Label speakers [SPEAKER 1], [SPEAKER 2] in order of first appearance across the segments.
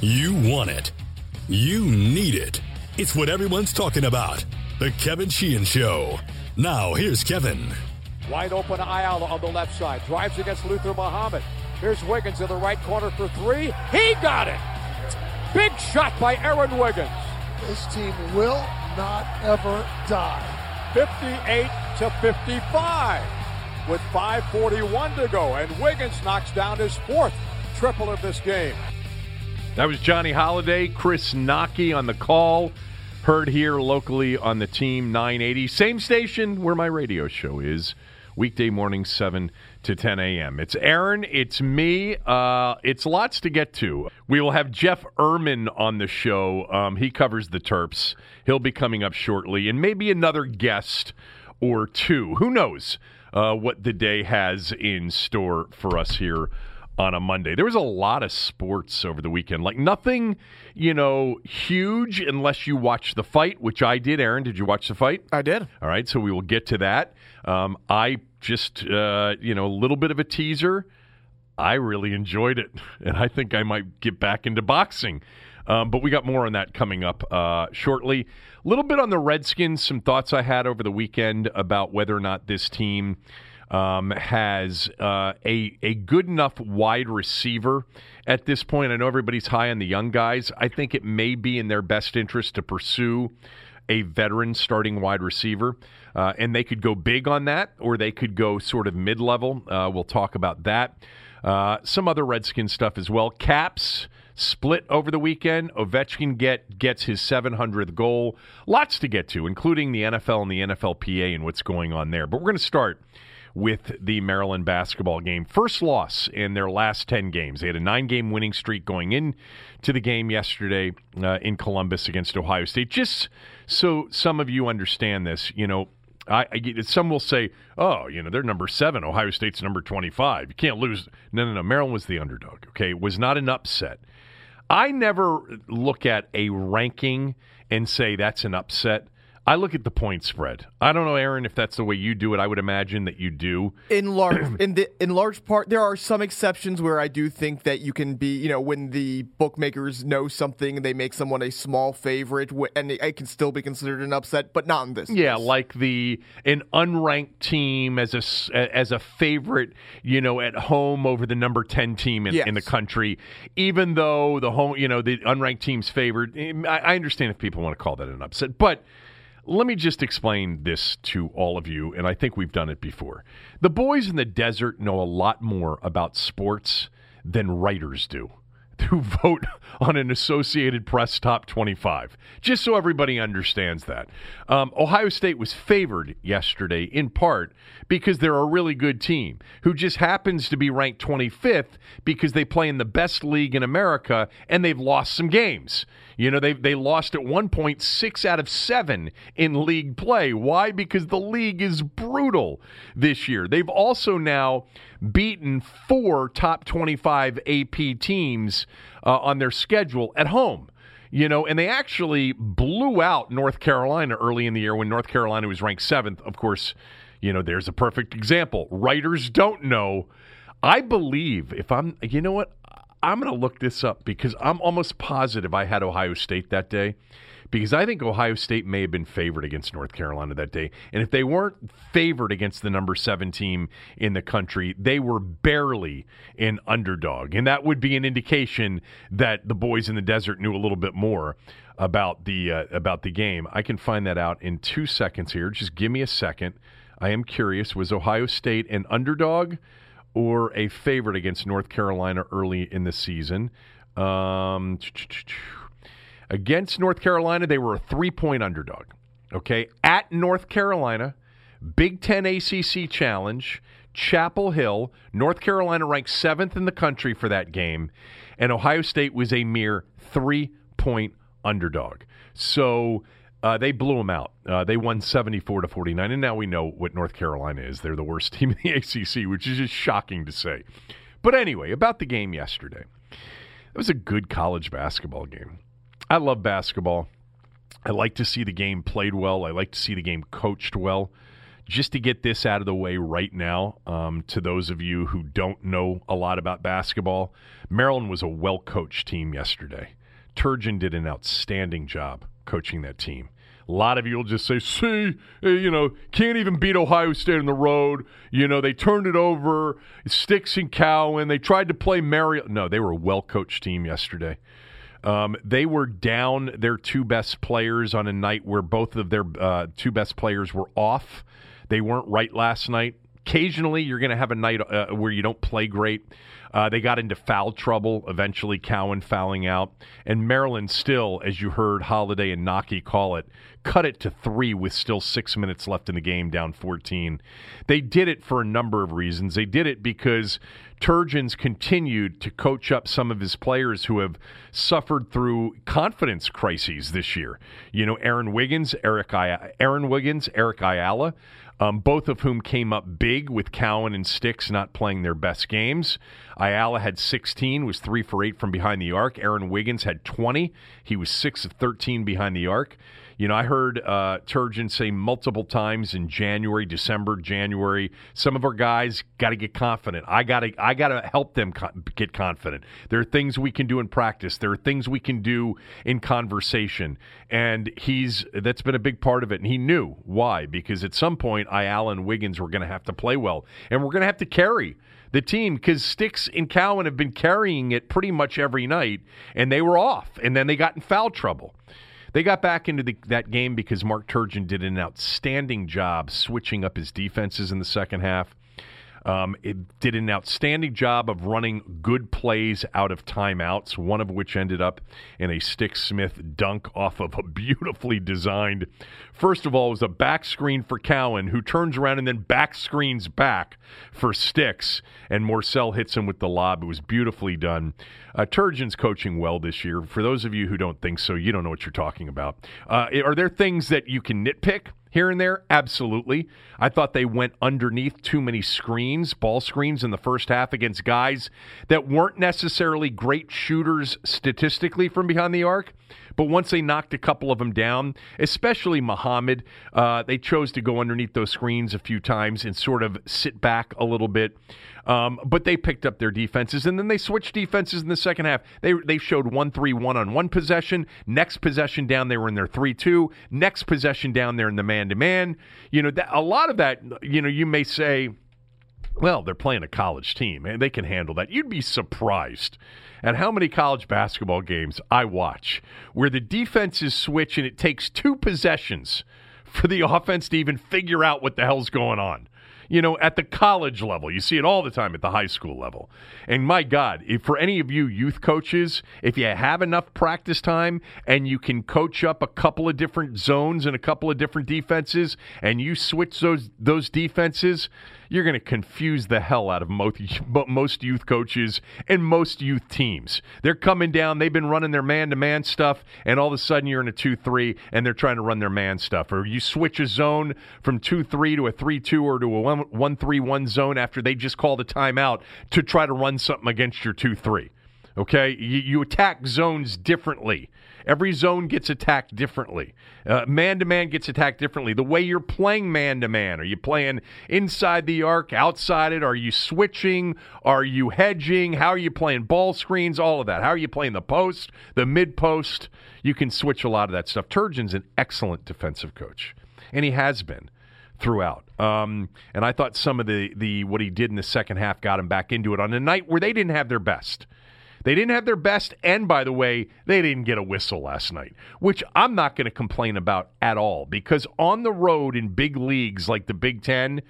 [SPEAKER 1] You want it. You need it. It's what everyone's talking about. The Kevin Sheehan Show. Now, here's Kevin.
[SPEAKER 2] Wide open Ayala on the left side. Drives against Luther Muhammad. Here's Wiggins in the right corner for three. He got it. Big shot by Aaron Wiggins.
[SPEAKER 3] This team will not ever die.
[SPEAKER 2] 58 to 55 with 541 to go. And Wiggins knocks down his fourth triple of this game.
[SPEAKER 4] That was Johnny Holiday, Chris Knoche on the call. Heard here locally on the team 980. Same station where my radio show is. Weekday morning 7 to 10 a.m. It's Aaron, it's me. Uh, it's lots to get to. We will have Jeff Ermann on the show. Um, he covers the Terps. He'll be coming up shortly, and maybe another guest or two. Who knows uh, what the day has in store for us here on a Monday. There was a lot of sports over the weekend. Like nothing, you know, huge unless you watch the fight, which I did. Aaron, did you watch the fight?
[SPEAKER 5] I did.
[SPEAKER 4] All right, so we will get to that. Um, I just, uh, you know, a little bit of a teaser. I really enjoyed it, and I think I might get back into boxing. Um, but we got more on that coming up uh, shortly. A little bit on the Redskins, some thoughts I had over the weekend about whether or not this team um, has uh, a a good enough wide receiver at this point. I know everybody's high on the young guys. I think it may be in their best interest to pursue a veteran starting wide receiver, uh, and they could go big on that, or they could go sort of mid level. Uh, we'll talk about that. Uh, some other Redskin stuff as well. Caps split over the weekend. Ovechkin get gets his 700th goal. Lots to get to, including the NFL and the NFLPA and what's going on there. But we're going to start with the Maryland basketball game. First loss in their last 10 games. They had a nine game winning streak going in to the game yesterday uh, in Columbus against Ohio State. Just so some of you understand this, you know, I, I, some will say, "Oh, you know, they're number seven. Ohio State's number twenty-five. You can't lose." No, no, no. Maryland was the underdog. Okay, it was not an upset. I never look at a ranking and say that's an upset. I look at the point spread. I don't know, Aaron, if that's the way you do it. I would imagine that you do.
[SPEAKER 5] In large, in the in large part, there are some exceptions where I do think that you can be, you know, when the bookmakers know something, and they make someone a small favorite, and it can still be considered an upset, but not in this.
[SPEAKER 4] Yeah,
[SPEAKER 5] case.
[SPEAKER 4] like the an unranked team as a as a favorite, you know, at home over the number ten team in,
[SPEAKER 5] yes.
[SPEAKER 4] in the country, even though the home, you know, the unranked team's favored. I, I understand if people want to call that an upset, but let me just explain this to all of you, and I think we've done it before. The boys in the desert know a lot more about sports than writers do who vote on an Associated Press top 25, just so everybody understands that. Um, Ohio State was favored yesterday in part because they're a really good team who just happens to be ranked 25th because they play in the best league in America and they've lost some games. You know, they, they lost at one point six out of seven in league play. Why? Because the league is brutal this year. They've also now beaten four top 25 AP teams uh, on their schedule at home. You know, and they actually blew out North Carolina early in the year when North Carolina was ranked seventh. Of course, you know, there's a perfect example. Writers don't know. I believe if I'm, you know what? I'm going to look this up because I'm almost positive I had Ohio State that day because I think Ohio State may have been favored against North Carolina that day. And if they weren't favored against the number seven team in the country, they were barely an underdog. And that would be an indication that the boys in the desert knew a little bit more about the uh, about the game. I can find that out in two seconds here. Just give me a second. I am curious. Was Ohio State an underdog or a favorite against North Carolina early in the season? Um, Against North Carolina, they were a three point underdog. Okay. At North Carolina, Big Ten ACC Challenge, Chapel Hill, North Carolina ranked seventh in the country for that game, and Ohio State was a mere three point underdog. So uh, they blew them out. Uh, they won 74 to 49, and now we know what North Carolina is. They're the worst team in the ACC, which is just shocking to say. But anyway, about the game yesterday. It was a good college basketball game. I love basketball. I like to see the game played well. I like to see the game coached well. just to get this out of the way right now, um, to those of you who don't know a lot about basketball, Maryland was a well coached team yesterday. Turgeon did an outstanding job coaching that team. A lot of you will just say, see, eh, you know, can't even beat Ohio State on the road. You know, they turned it over. Sticks and Cowan. They tried to play Mary. No, they were a well coached team yesterday. Um, they were down their two best players on a night where both of their uh, two best players were off. They weren't right last night. Occasionally, you're going to have a night uh, where you don't play great. Uh, they got into foul trouble, eventually Cowan fouling out. And Maryland still, as you heard Holiday and Knoche call it, cut it to three with still six minutes left in the game, down 14. They did it for a number of reasons. They did it because Turgeon's continued to coach up some of his players who have suffered through confidence crises this year. You know, Aaron Wiggins, Eric I- Aaron Wiggins, Eric Ayala um, both of whom came up big with Cowan and Sticks not playing their best games. Ayala had 16, was 3 for 8 from behind the arc. Aaron Wiggins had 20. He was 6 of 13 behind the arc. You know, I heard uh, Turgeon say multiple times in January, December, January, some of our guys got to get confident. I got to I got to help them co- get confident. There are things we can do in practice. There are things we can do in conversation. And he's that's been a big part of it. And he knew why because at some point I Allen Wiggins were going to have to play well and we're going to have to carry the team because Sticks and Cowan have been carrying it pretty much every night, and they were off, and then they got in foul trouble. They got back into the, that game because Mark Turgeon did an outstanding job switching up his defenses in the second half. Um, it did an outstanding job of running good plays out of timeouts, one of which ended up in a Stick Smith dunk off of a beautifully designed. First of all, was a back screen for Cowan, who turns around and then back screens back for Sticks, and Morsell hits him with the lob. It was beautifully done. Uh, Turgeon's coaching well this year. For those of you who don't think so, you don't know what you're talking about. Uh, are there things that you can nitpick? Here and there? Absolutely. I thought they went underneath too many screens, ball screens in the first half against guys that weren't necessarily great shooters statistically from behind the arc. But once they knocked a couple of them down, especially Muhammad, uh, they chose to go underneath those screens a few times and sort of sit back a little bit. Um, but they picked up their defenses, and then they switched defenses in the second half. They they showed one three one on one possession. Next possession down, they were in their three two. Next possession down, there in the man to man. You know, that, a lot of that. You know, you may say. Well, they're playing a college team and they can handle that. You'd be surprised at how many college basketball games I watch where the defenses switch and it takes two possessions for the offense to even figure out what the hell's going on you know, at the college level. You see it all the time at the high school level. And my God, if for any of you youth coaches, if you have enough practice time and you can coach up a couple of different zones and a couple of different defenses and you switch those those defenses, you're going to confuse the hell out of most, most youth coaches and most youth teams. They're coming down, they've been running their man to man stuff, and all of a sudden you're in a 2 3 and they're trying to run their man stuff. Or you switch a zone from 2 3 to a 3 2 or to a 1 3 1 zone after they just called a timeout to try to run something against your 2 3. Okay? You, you attack zones differently. Every zone gets attacked differently. Man to man gets attacked differently. The way you're playing man to man, are you playing inside the arc, outside it? Are you switching? Are you hedging? How are you playing ball screens? All of that. How are you playing the post, the mid post? You can switch a lot of that stuff. Turgeon's an excellent defensive coach, and he has been throughout. Um, and I thought some of the the what he did in the second half got him back into it on a night where they didn't have their best. They didn't have their best, and by the way, they didn't get a whistle last night, which I'm not going to complain about at all because on the road in big leagues like the Big Ten,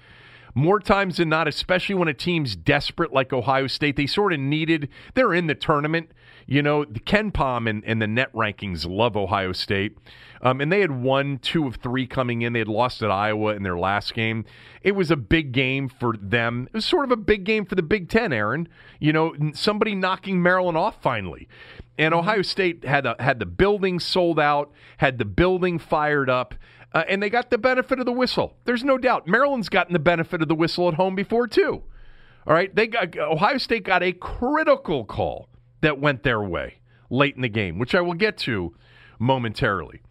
[SPEAKER 4] more times than not, especially when a team's desperate like Ohio State, they sort of needed, they're in the tournament. You know, the KenPom and, and the net rankings love Ohio State. Um, and they had won two of three coming in. They had lost at Iowa in their last game. It was a big game for them. It was sort of a big game for the Big Ten, Aaron. You know, somebody knocking Maryland off finally. And mm-hmm. Ohio State had a, had the building sold out, had the building fired up. Uh, and they got the benefit of the whistle. There's no doubt. Maryland's gotten the benefit of the whistle at home before too. All right, they got Ohio State got a critical call that went their way late in the game, which I will get to momentarily.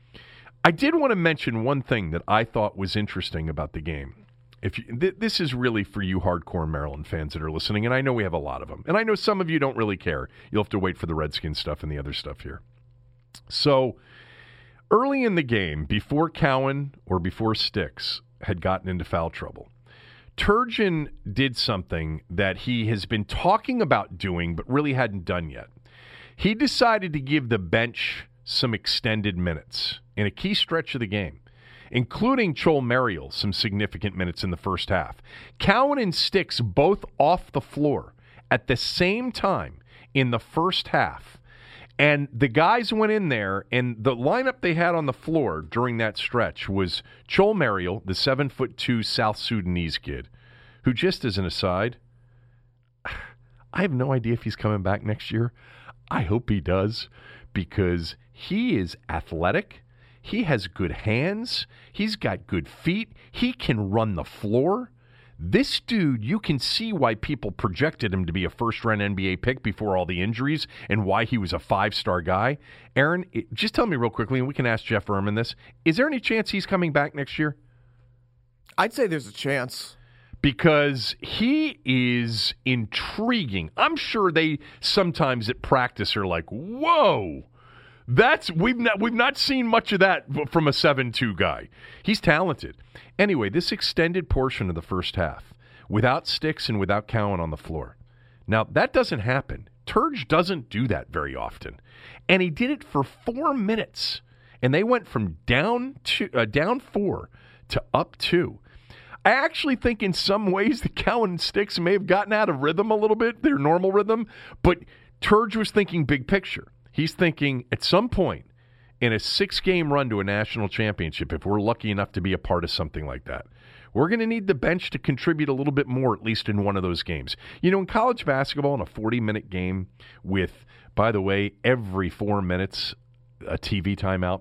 [SPEAKER 4] I did want to mention one thing that I thought was interesting about the game. if you, th- this is really for you hardcore Maryland fans that are listening, and I know we have a lot of them, and I know some of you don't really care. You'll have to wait for the Redskins stuff and the other stuff here. So early in the game, before Cowan or before Sticks had gotten into foul trouble, Turgeon did something that he has been talking about doing but really hadn't done yet. He decided to give the bench some extended minutes in a key stretch of the game, including Chol Marial some significant minutes in the first half. Cowan and Sticks both off the floor at the same time in the first half. And the guys went in there, and the lineup they had on the floor during that stretch was Chol Marial, the seven foot two South Sudanese kid, who, just as an aside, I have no idea if he's coming back next year. I hope he does because he is athletic. He has good hands. He's got good feet. He can run the floor. This dude, you can see why people projected him to be a first round NBA pick before all the injuries and why he was a five star guy. Aaron, just tell me real quickly, and we can ask Jeff Ermann this. Is there any chance he's coming back next year?
[SPEAKER 5] I'd say there's a chance
[SPEAKER 4] because he is intriguing. I'm sure they sometimes at practice are like, "Whoa, that's we've not we've not seen much of that from a seven-two guy. He's talented." Anyway, this extended portion of the first half without Sticks and without Cowan on the floor. Now that doesn't happen. Turge doesn't do that very often, and he did it for four minutes, and they went from down to uh, down four to up two. I actually think in some ways the Cowan Sticks may have gotten out of rhythm a little bit, their normal rhythm, but Turge was thinking big picture. He's thinking at some point in a six game run to a national championship, if we're lucky enough to be a part of something like that, we're going to need the bench to contribute a little bit more, at least in one of those games. You know, in college basketball, in a 40 minute game with, by the way, every four minutes a TV timeout,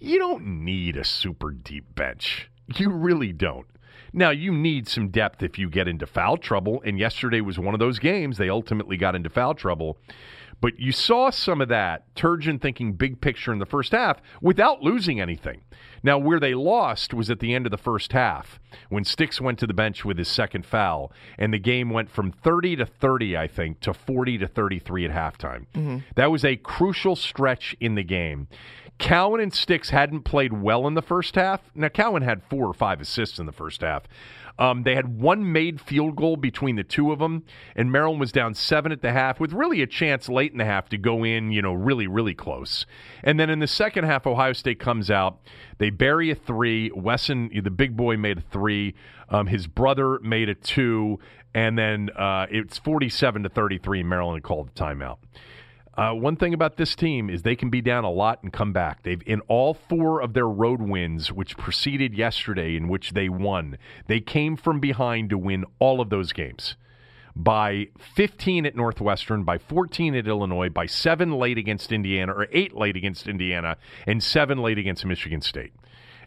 [SPEAKER 4] you don't need a super deep bench. You really don't. Now, you need some depth if you get into foul trouble, and yesterday was one of those games. They ultimately got into foul trouble. But you saw some of that, Turgeon thinking big picture in the first half without losing anything. Now, where they lost was at the end of the first half when Sticks went to the bench with his second foul, and the game went from 30 to 30, I think, to 40 to 33 at halftime. Mm-hmm. That was a crucial stretch in the game. Cowan and Sticks hadn't played well in the first half. Now, Cowan had four or five assists in the first half. Um, they had one made field goal between the two of them, and Maryland was down seven at the half with really a chance late in the half to go in, you know, really, really close. And then in the second half, Ohio State comes out. They bury a three. Wesson, the big boy, made a three. Um, his brother made a two. And then uh, it's 47 to 33. Maryland called the timeout. Uh, one thing about this team is they can be down a lot and come back. They've in all four of their road wins, which preceded yesterday, in which they won, they came from behind to win all of those games. By 15 at Northwestern, by 14 at Illinois, by seven late against Indiana, or eight late against Indiana, and seven late against Michigan State.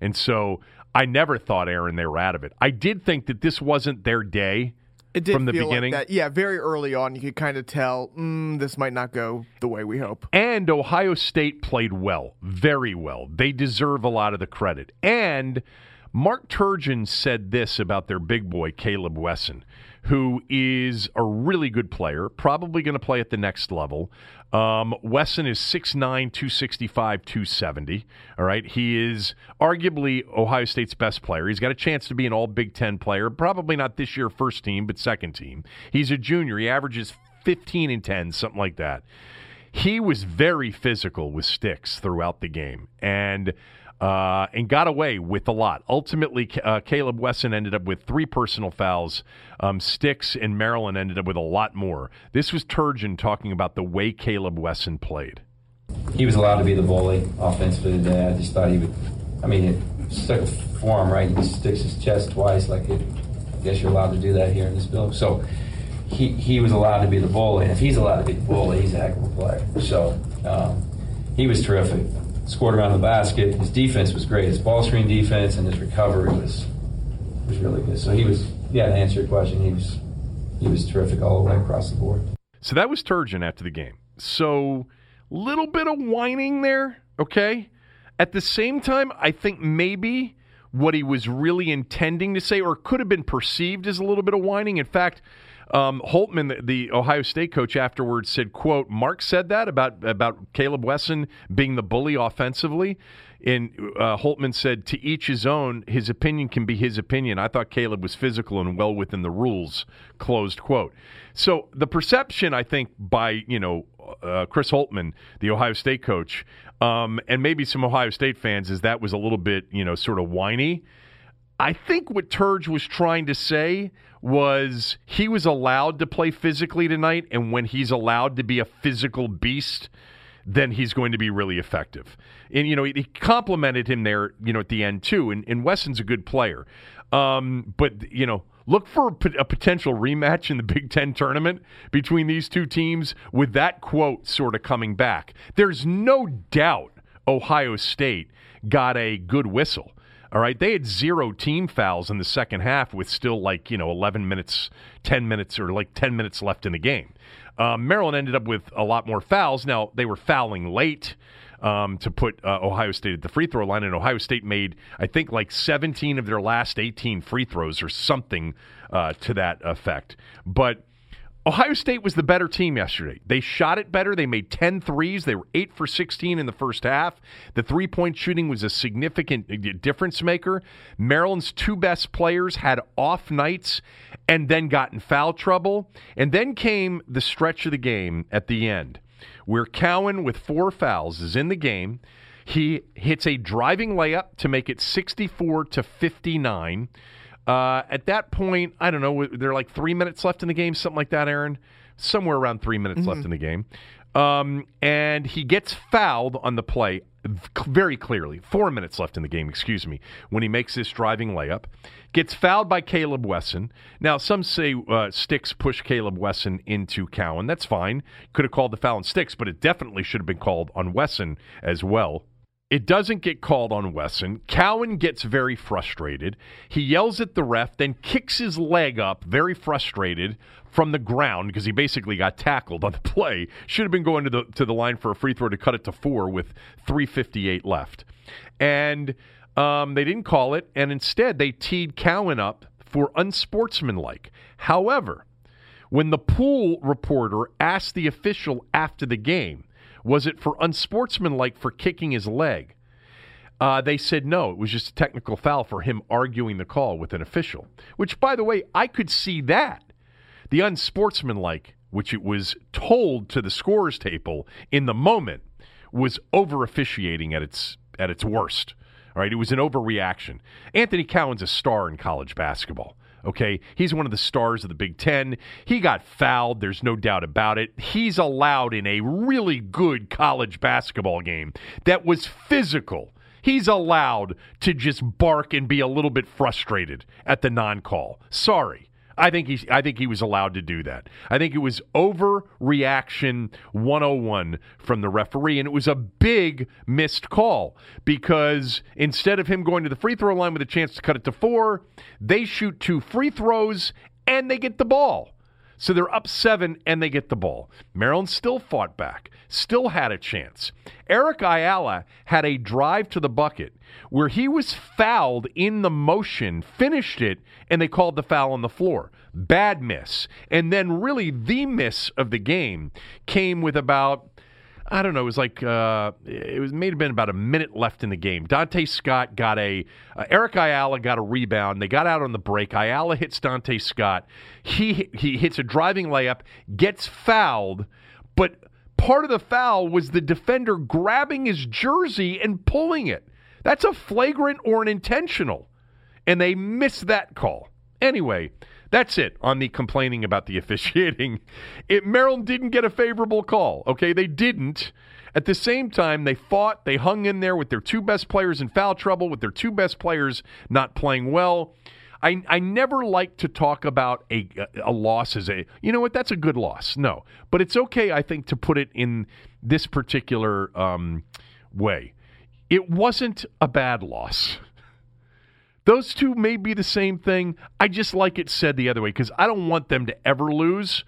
[SPEAKER 4] And so I never thought, Aaron, they were out of it. I did think that this wasn't their day
[SPEAKER 5] it did
[SPEAKER 4] from the
[SPEAKER 5] feel
[SPEAKER 4] beginning.
[SPEAKER 5] Like that. Yeah, very early on, you could kind of tell mm, this might not go the way we hope.
[SPEAKER 4] And Ohio State played well, very well. They deserve a lot of the credit. And Mark Turgeon said this about their big boy, Caleb Wesson, who is a really good player, probably going to play at the next level. Um, Wesson is 6'9, 265, 270. All right. He is arguably Ohio State's best player. He's got a chance to be an all Big Ten player, probably not this year first team, but second team. He's a junior. He averages 15 and 10, something like that. He was very physical with sticks throughout the game. And uh, and got away with a lot. Ultimately, uh, Caleb Wesson ended up with three personal fouls. Um, Sticks and Maryland ended up with a lot more. This was Turgeon talking about the way Caleb Wesson played.
[SPEAKER 6] He was allowed to be the bully offensively today. I just thought he would. I mean, it stuck a form right. He sticks his chest twice. Like, it, I guess you're allowed to do that here in this building. So he he was allowed to be the bully. And if he's allowed to be the bully, he's a heck of a player. So um, he was terrific scored around the basket. His defense was great. His ball screen defense and his recovery was was really good. So he was, yeah, to answer your question, he was he was terrific all the way across the board.
[SPEAKER 4] So that was Turgeon after the game. So little bit of whining there, okay? At the same time, I think maybe what he was really intending to say, or could have been perceived as a little bit of whining. In fact, um, Holtmann, the, Ohio State coach, afterwards said, "quote Mark said that about about Caleb Wesson being the bully offensively." And uh, Holtmann said, "To each his own. His opinion can be his opinion. I thought Caleb was physical and well within the rules." Closed quote. So the perception, I think, by you know uh, Chris Holtmann, the Ohio State coach, um, and maybe some Ohio State fans, is that was a little bit you know sort of whiny. I think what Turge was trying to say was he was allowed to play physically tonight, and when he's allowed to be a physical beast, then he's going to be really effective. And, you know, he complimented him there, you know, at the end, too. And, and Wesson's a good player. Um, but, you know, look for a, a, potential rematch in the Big Ten tournament between these two teams with that quote sort of coming back. There's no doubt Ohio State got a good whistle. All right, they had zero team fouls in the second half with still like, you know, 11 minutes, 10 minutes, or like 10 minutes left in the game. Um, Maryland ended up with a lot more fouls. Now, they were fouling late um, to put uh, Ohio State at the free throw line, and Ohio State made, I think, like 17 of their last 18 free throws or something uh, to that effect. But Ohio State was the better team yesterday. They shot it better. They made 10 threes. They were 8 for 16 in the first half. The three point shooting was a significant uh, difference maker. Maryland's two best players had off nights and then got in foul trouble. And then came the stretch of the game at the end where Cowan, with four fouls, is in the game. He hits a driving layup to make it 64 to 59. Uh, at that point, I don't know, there are like three minutes left in the game, something like that, Aaron. Somewhere around three minutes mm-hmm. left in the game. Um, and he gets fouled on the play very clearly. Four minutes left in the game, excuse me, when he makes this driving layup. Gets fouled by Caleb Wesson. Now, some say uh, Sticks pushed Caleb Wesson into Cowan. That's fine. Could have called the foul on Sticks, but it definitely should have been called on Wesson as well. It doesn't get called on Wesson. Cowan gets very frustrated. He yells at the ref, then kicks his leg up, very frustrated, from the ground because he basically got tackled on the play. Should have been going to the to the line for a free throw to cut it to four with 3:58 left, and um, they didn't call it, and instead they teed Cowan up for unsportsmanlike. However, when the pool reporter asked the official after the game was it for unsportsmanlike for kicking his leg? Uh, they said no, it was just a technical foul for him arguing the call with an official. Which, by the way, I could see that. The unsportsmanlike, which it was told to the scores table in the moment, was over officiating at its at its worst. All right, it was an overreaction. Anthony Cowan's a star in college basketball. Okay, he's one of the stars of the Big Ten. He got fouled, there's no doubt about it. He's allowed in a really good college basketball game that was physical. He's allowed to just bark and be a little bit frustrated at the non call. Sorry. I think he I think he was allowed to do that. I think it was overreaction 101 from the referee and it was a big missed call because instead of him going to the free throw line with a chance to cut it to 4, they shoot two free throws and they get the ball. So they're up seven and they get the ball. Maryland still fought back, still had a chance. Eric Ayala had a drive to the bucket where he was fouled in the motion, finished it, and they called the foul on the floor. Bad miss. And then, really, the miss of the game came with about I don't know. It was like uh, it was may have been about a minute left in the game. Dante Scott got a uh, Eric Ayala got a rebound. They got out on the break. Ayala hits Dante Scott. He he hits a driving layup, gets fouled, but part of the foul was the defender grabbing his jersey and pulling it. That's a flagrant or an intentional, and they missed that call. Anyway, that's it on the complaining about the officiating. It, Maryland didn't get a favorable call. Okay, they didn't. At the same time, they fought. They hung in there with their two best players in foul trouble, with their two best players not playing well. I, I never like to talk about a, a loss as a, you know what, that's a good loss. No. But it's okay, I think, to put it in this particular um, way. It wasn't a bad loss. Those two may be the same thing. I just like it said the other way because I don't want them to ever lose.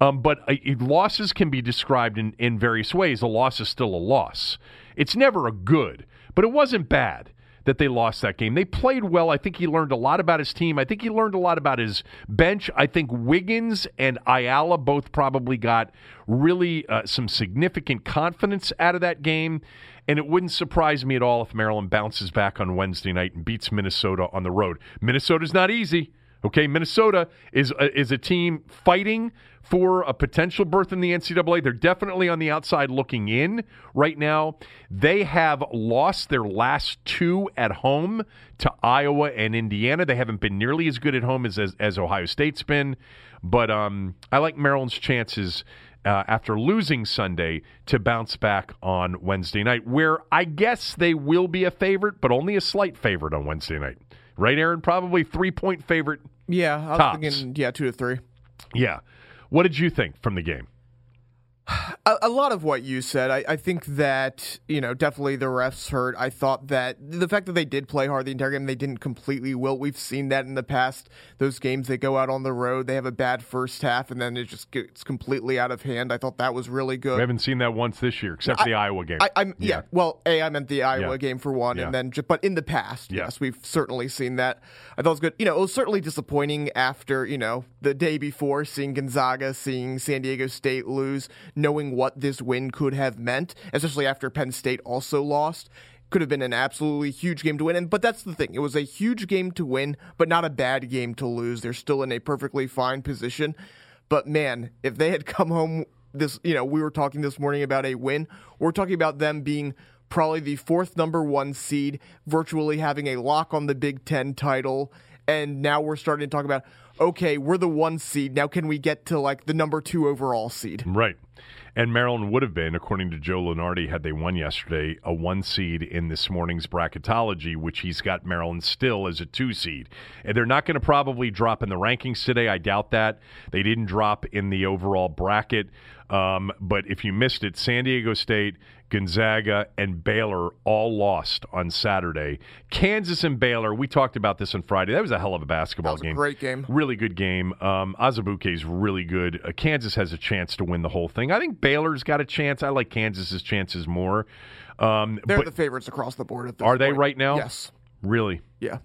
[SPEAKER 4] Um, but uh, losses can be described in, in various ways. A loss is still a loss. It's never a good, but it wasn't bad. that they lost that game. They played well. I think he learned a lot about his team. I think he learned a lot about his bench. I think Wiggins and Ayala both probably got really uh, some significant confidence out of that game. And it wouldn't surprise me at all if Maryland bounces back on Wednesday night and beats Minnesota on the road. Minnesota's not easy. Okay, Minnesota is a, is a team fighting for a potential berth in the NCAA. They're definitely on the outside looking in right now. They have lost their last two at home to Iowa and Indiana. They haven't been nearly as good at home as as, as Ohio State's been, but um, I like Maryland's chances. Uh, after losing Sunday to bounce back on Wednesday night, where I guess they will be a favorite, but only a slight favorite on Wednesday night. Right, Aaron? Probably three point favorite.
[SPEAKER 5] Yeah, I was
[SPEAKER 4] Tops.
[SPEAKER 5] thinking, yeah, two to three.
[SPEAKER 4] Yeah. What did you think from the game?
[SPEAKER 5] A, a lot of what you said, I, I think that you know definitely the refs hurt. I thought that the fact that they did play hard the entire game, they didn't completely wilt. We've seen that in the past. Those games they go out on the road, they have a bad first half, and then it just gets completely out of hand. I thought that was really good.
[SPEAKER 4] We haven't seen that once this year, except for the Iowa game.
[SPEAKER 5] I, I'm yeah. Well, a I meant the Iowa
[SPEAKER 4] Yeah.
[SPEAKER 5] game for one,
[SPEAKER 4] Yeah.
[SPEAKER 5] and then just, but in the past,
[SPEAKER 4] Yeah.
[SPEAKER 5] yes, we've certainly seen that. I thought it was good. You know, it was certainly disappointing after you know the day before seeing Gonzaga, seeing San Diego State lose, knowing what this win could have meant, especially after Penn State also lost. Could have been an absolutely huge game to win, and but that's the thing. It was a huge game to win, but not a bad game to lose. They're still in a perfectly fine position. But man, if they had come home this, you know, we were talking this morning about a win. We're talking about them being probably the fourth number one seed, virtually having a lock on the Big Ten title. And now we're starting to talk about, okay, we're the one seed. Now can we get to like the number two overall seed?
[SPEAKER 4] right. And Maryland would have been, according to Joe Lunardi, had they won yesterday, a one seed in this morning's bracketology, which he's got Maryland still as a two seed. And they're not going to probably drop in the rankings today. I doubt that. They didn't drop in the overall bracket. Um, but if you missed it, San Diego State, Gonzaga, and Baylor all lost on Saturday. Kansas and Baylor, we talked about this on Friday. That was a hell of a basketball
[SPEAKER 5] was a
[SPEAKER 4] game.
[SPEAKER 5] great game.
[SPEAKER 4] Really good game. Um, Azubuike is really good. Uh, Kansas has a chance to win the whole thing. I think Baylor's got a chance. I like Kansas's chances more. Um,
[SPEAKER 5] They're
[SPEAKER 4] but
[SPEAKER 5] the favorites across the board at this
[SPEAKER 4] are they right now?
[SPEAKER 5] Yes.
[SPEAKER 4] Really?
[SPEAKER 5] Yeah.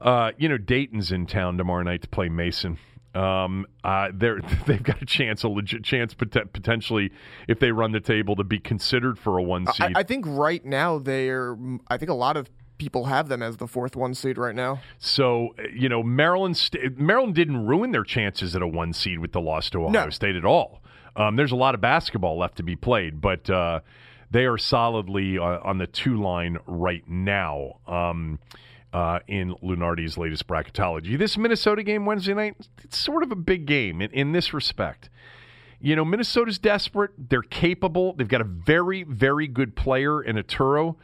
[SPEAKER 4] Uh, you know, Dayton's in town tomorrow night to play Mason. Um, uh, they're they've got a chance, a legit chance, pot- potentially, if they run the table, to be considered for a one seed.
[SPEAKER 5] I think right now they're, I think a lot of people have them as the fourth one seed right now.
[SPEAKER 4] So you know, Maryland st- Maryland didn't ruin their chances at a one seed with the loss to Ohio
[SPEAKER 5] No.
[SPEAKER 4] State at all. Um, there's a lot of basketball left to be played, but uh, they are solidly uh, on the two line right now. Um, uh, in Lunardi's latest bracketology, this Minnesota game Wednesday night, it's sort of a big game in, in this respect. You know, Minnesota's desperate. They're capable. They've got a very, very good player in Oturu.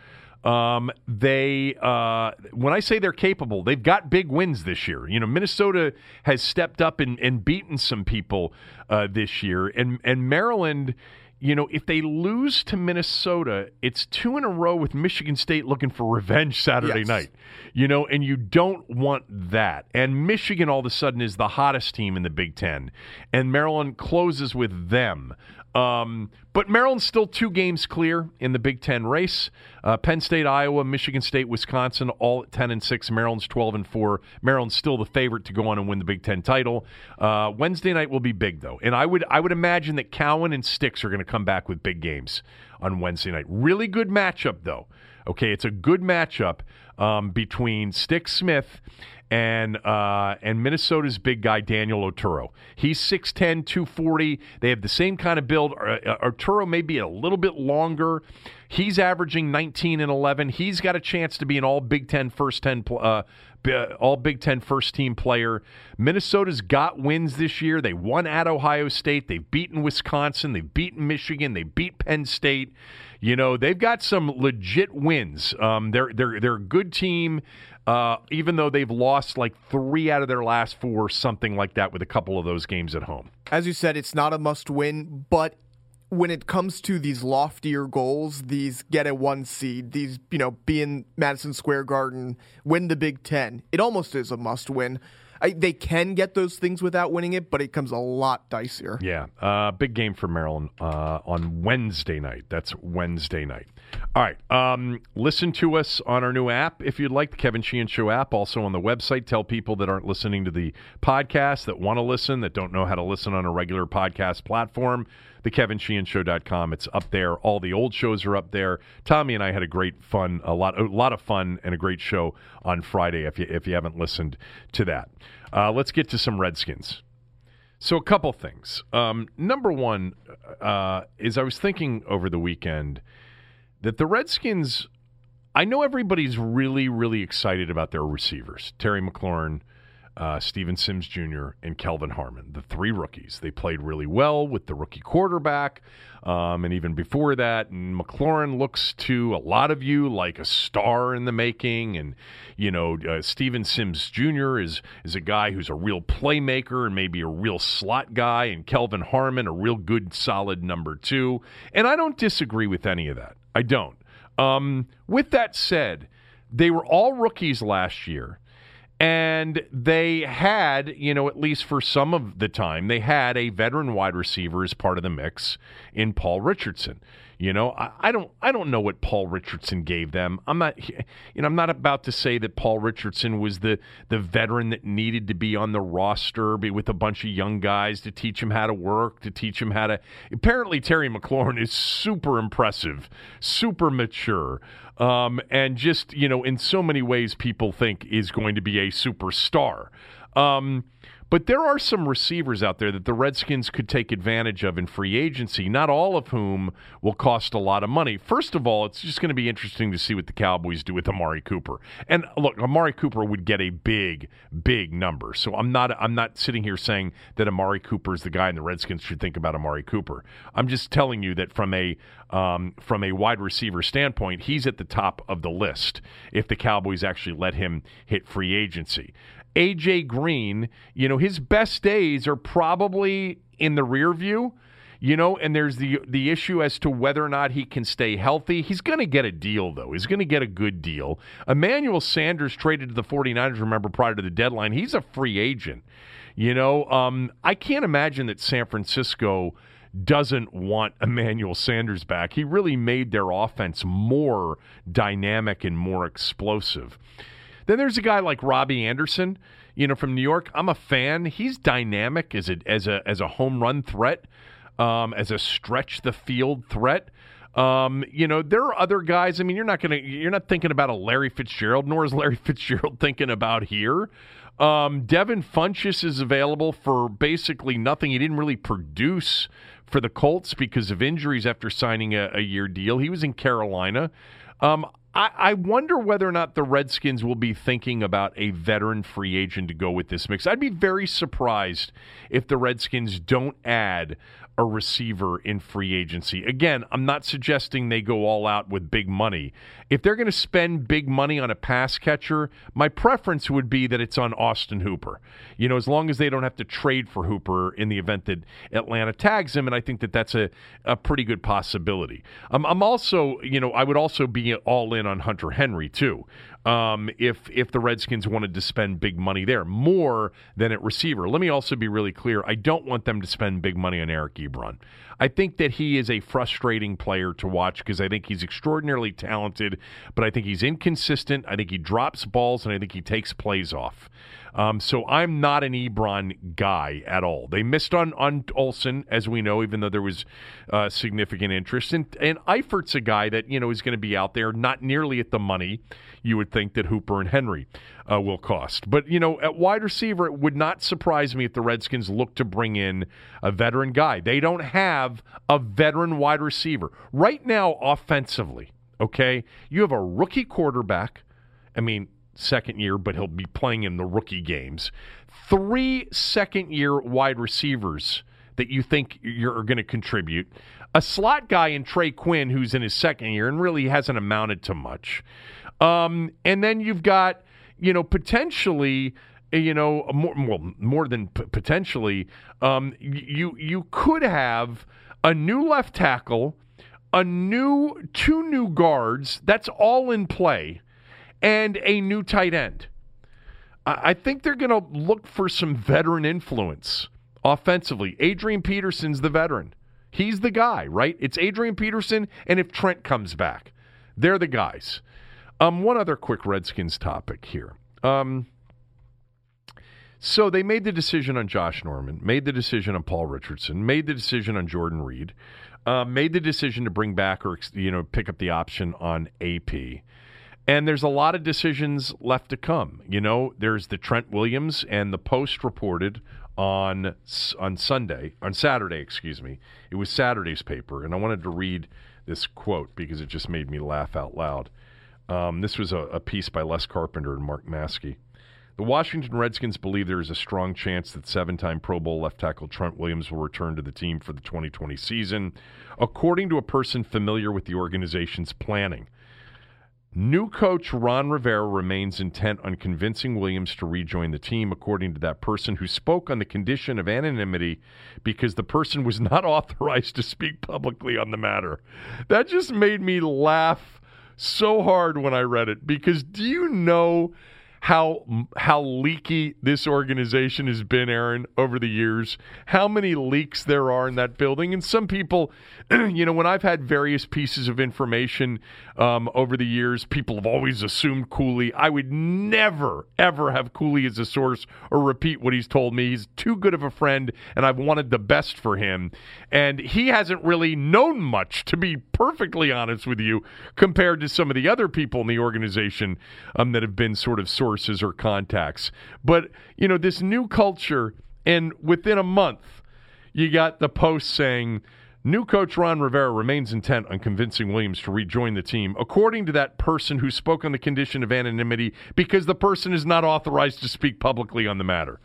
[SPEAKER 4] Um, they, uh, when I say they're capable, they've got big wins this year. You know, Minnesota has stepped up and, and beaten some people uh, this year, and and Maryland. You know, if they lose to Minnesota, it's two in a row with Michigan State looking for revenge Saturday
[SPEAKER 5] Yes.
[SPEAKER 4] night. You know, and you don't want that. And Michigan all of a sudden is the hottest team in the Big Ten, and Maryland closes with them. Um, but Maryland's still two games clear in the Big Ten race. Uh, Penn State, Iowa, Michigan State, Wisconsin, all at ten and six. Maryland's twelve and four. Maryland's still the favorite to go on and win the Big Ten title. Uh, Wednesday night will be big though, and I would I would imagine that Cowan and Sticks are going to come back with big games on Wednesday night. Really good matchup though. Okay, it's a good matchup um, between Stick Smith and uh, and Minnesota's big guy Daniel Oturu. He's 6'10", 240. They have the same kind of build. Uh, uh, Oturu may be a little bit longer. He's averaging 19 and 11. He's got a chance to be an all Big Ten first 10 pl- uh, b- uh, all Big Ten first team player. Minnesota's got wins this year. They won at Ohio State. They've beaten Wisconsin. They've beaten Michigan. They beat Penn State. You know they've got some legit wins. Um, they're they're they're a good team. Uh, even though they've lost like three out of their last four, something like that, with a couple of those games at home.
[SPEAKER 5] As you said, it's not a must win, but when it comes to these loftier goals, these get a one seed, these, you know, be in Madison Square Garden, win the Big Ten, it almost is a must win. I, they can get those things without winning it, but it comes a lot dicier.
[SPEAKER 4] Yeah, uh, big game for Maryland uh, on Wednesday night. That's Wednesday night. All right, um, listen to us on our new app if you'd like the Kevin Sheehan Show app. Also on the website, tell people that aren't listening to the podcast that want to listen that don't know how to listen on a regular podcast platform thekevinsheehanshow.com. It's up there. All the old shows are up there. Tommy and I had a great fun, a lot, a lot of fun, and a great show on Friday. If you if you haven't listened to that, uh, let's get to some Redskins. So a couple things. Um, number one uh, is I was thinking over the weekend that the Redskins. I know everybody's really, really excited about their receivers, Terry McLaurin uh, Steven Sims Jr., and Kelvin Harmon, the three rookies. They played really well with the rookie quarterback. Um, and even before that, and McLaurin looks to a lot of you like a star in the making. And, you know, uh, Steven Sims Jr. is, is a guy who's a real playmaker and maybe a real slot guy. And Kelvin Harmon, a real good, solid number two. And I don't disagree with any of that. I don't. Um, with that said, they were all rookies last year. And they had, you know, at least for some of the time, they had a veteran wide receiver as part of the mix in Paul Richardson. You know, I, I, don't I don't know what Paul Richardson gave them. I'm not you know, I'm not about to say that Paul Richardson was the the veteran that needed to be on the roster, be with a bunch of young guys to teach him how to work, to teach him how to apparently Terry McLaurin is super impressive, super mature. Um, and just, you know, in so many ways people think is going to be a superstar. Um, but there are some receivers out there that the Redskins could take advantage of in free agency, not all of whom will cost a lot of money. First of all, it's just going to be interesting to see what the Cowboys do with Amari Cooper. And look, Amari Cooper would get a big, big number. So I'm not I'm not sitting here saying that Amari Cooper is the guy and the Redskins should think about Amari Cooper. I'm just telling you that from a um, from a wide receiver standpoint, he's at the top of the list if the Cowboys actually let him hit free agency. AJ Green, you know, his best days are probably in the rear view. You know, and there's the the issue as to whether or not he can stay healthy. He's going to get a deal, though. He's going to get a good deal. Emmanuel Sanders traded to the 49ers, remember, prior to the deadline. He's a free agent. You know, um, I can't imagine that San Francisco doesn't want Emmanuel Sanders back. He really made their offense more dynamic and more explosive. Then there's a guy like Robbie Anderson, you know, from New York. I'm a fan. He's dynamic as a as a as a home run threat, um, as a stretch the field threat. Um, you know, there are other guys. I mean, you're not gonna you're not thinking about a Larry Fitzgerald, nor is Larry Fitzgerald thinking about here. Um, Devin Funchess is available for basically nothing. He didn't really produce for the Colts because of injuries after signing a, a year deal. He was in Carolina. Um, I, I wonder whether or not the Redskins will be thinking about a veteran free agent to go with this mix. I'd be very surprised if the Redskins don't add a receiver in free agency. Again, I'm not suggesting they go all out with big money. If they're going to spend big money on a pass catcher, my preference would be that it's on Austin Hooper. You know, as long as they don't have to trade for Hooper in the event that Atlanta tags him, and I think that that's a, a pretty good possibility. Um, I'm also, you know, I would also be all in on Hunter Henry too um, if if the Redskins wanted to spend big money there, more than at receiver. Let me also be really clear: I don't want them to spend big money on Eric Ebron. I think that he is a frustrating player to watch because I think he's extraordinarily talented, but I think he's inconsistent. I think he drops balls, and I think he takes plays off. Um, so I'm not an Ebron guy at all. They missed on on Olsen, as we know, even though there was uh, significant interest. And and Eifert's a guy that you know is going to be out there, not nearly at the money you would think that Hooper and Henry uh, will cost. But you know, at wide receiver, it would not surprise me if the Redskins look to bring in a veteran guy. They don't have a veteran wide receiver right now offensively. Okay, you have a rookie quarterback. I mean, second year, but he'll be playing in the rookie games. Three second year wide receivers that you think you're going to contribute. A slot guy in Trey Quinn, who's in his second year and really hasn't amounted to much. Um, and then you've got, you know, potentially you know more well, more than p- potentially um, you you could have a new left tackle a new two new guards that's all in play and a new tight end. I, think they're going to look for some veteran influence offensively. Adrian Peterson's the veteran. He's the guy, right? It's Adrian Peterson, and if Trent comes back, they're the guys. Um, one other quick Redskins topic here. Um, so they made the decision on Josh Norman, made the decision on Paul Richardson, made the decision on Jordan Reed, uh, made the decision to bring back or you know pick up the option on AP. And there's a lot of decisions left to come. You know, there's the Trent Williams and the Post reported on on Sunday, on Saturday, excuse me. It was Saturday's paper, and I wanted to read this quote because it just made me laugh out loud. Um, this was a, a piece by Les Carpenter and Mark Maske. The Washington Redskins believe there is a strong chance that seven time Pro Bowl left tackle Trent Williams will return to the team for the 2020 season, according to a person familiar with the organization's planning. New coach Ron Rivera remains intent on convincing Williams to rejoin the team, according to that person who spoke on the condition of anonymity because the person was not authorized to speak publicly on the matter. That just made me laugh so hard when I read it because do you know how how leaky this organization has been, Aaron, over the years. How many leaks there are in that building, and some people, you know, when I've had various pieces of information um, over the years, people have always assumed Cooley. I would never ever have Cooley as a source or repeat what he's told me. He's too good of a friend, and I've wanted the best for him, and he hasn't really known much, to be perfectly honest with you, compared to some of the other people in the organization um, that have been sort of sourced or contacts. But, you know, this new culture, and within a month, you got the post saying, New coach Ron Rivera remains intent on convincing Williams to rejoin the team, according to that person who spoke on the condition of anonymity because the person is not authorized to speak publicly on the matter.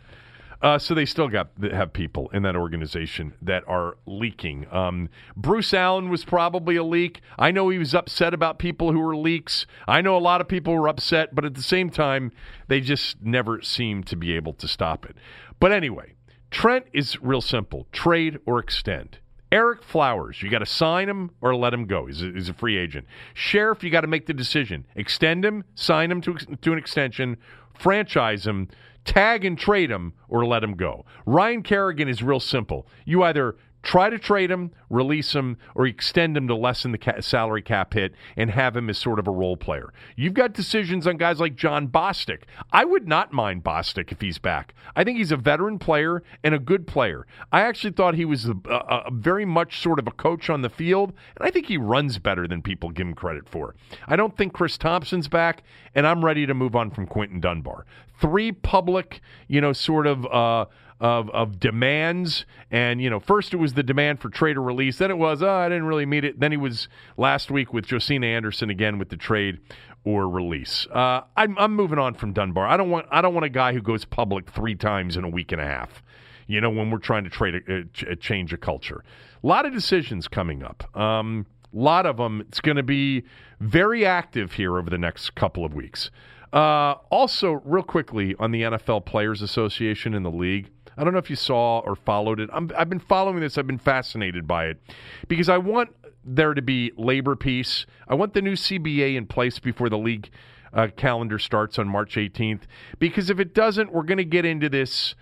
[SPEAKER 4] Uh, so they still got have people in that organization that are leaking. Um, Bruce Allen was probably a leak. I know he was upset about people who were leaks. I know a lot of people were upset, but at the same time, they just never seem to be able to stop it. But anyway, Trent is real simple: trade or extend. Ereck Flowers, you got to sign him or let him go. He's a, he's a free agent. Scherff, you got to make the decision: extend him, sign him to to an extension, franchise him tag and trade him or let him go. Ryan Kerrigan is real simple. You either try to trade him, release him, or extend him to lessen the ca- salary cap hit and have him as sort of a role player. You've got decisions on guys like Jon Bostic. I would not mind Bostic if he's back. I think he's a veteran player and a good player. I actually thought he was a, a, a very much sort of a coach on the field, and I think he runs better than people give him credit for. I don't think Chris Thompson's back, and I'm ready to move on from Quinton Dunbar. Three public, you know, sort of. Uh, of, of demands. And, you know, first it was the demand for trade or release. Then it was, oh, I didn't really meet it. Then he was last week with Josina Anderson again with the trade or release. Uh, I'm, I'm moving on from Dunbar. I don't want I don't want a guy who goes public three times in a week and a half. You know, when we're trying to trade a, a change a culture. A lot of decisions coming up. Um, a lot of them. It's going to be very active here over the next couple of weeks. Uh, also, real quickly on the NFL Players Association in the league, I don't know if you saw or followed it. i have been following this. I've been fascinated by it because I want there to be labor peace. I want the new CBA in place before the league uh, calendar starts on March 18th. Because if it doesn't, we're going to get into this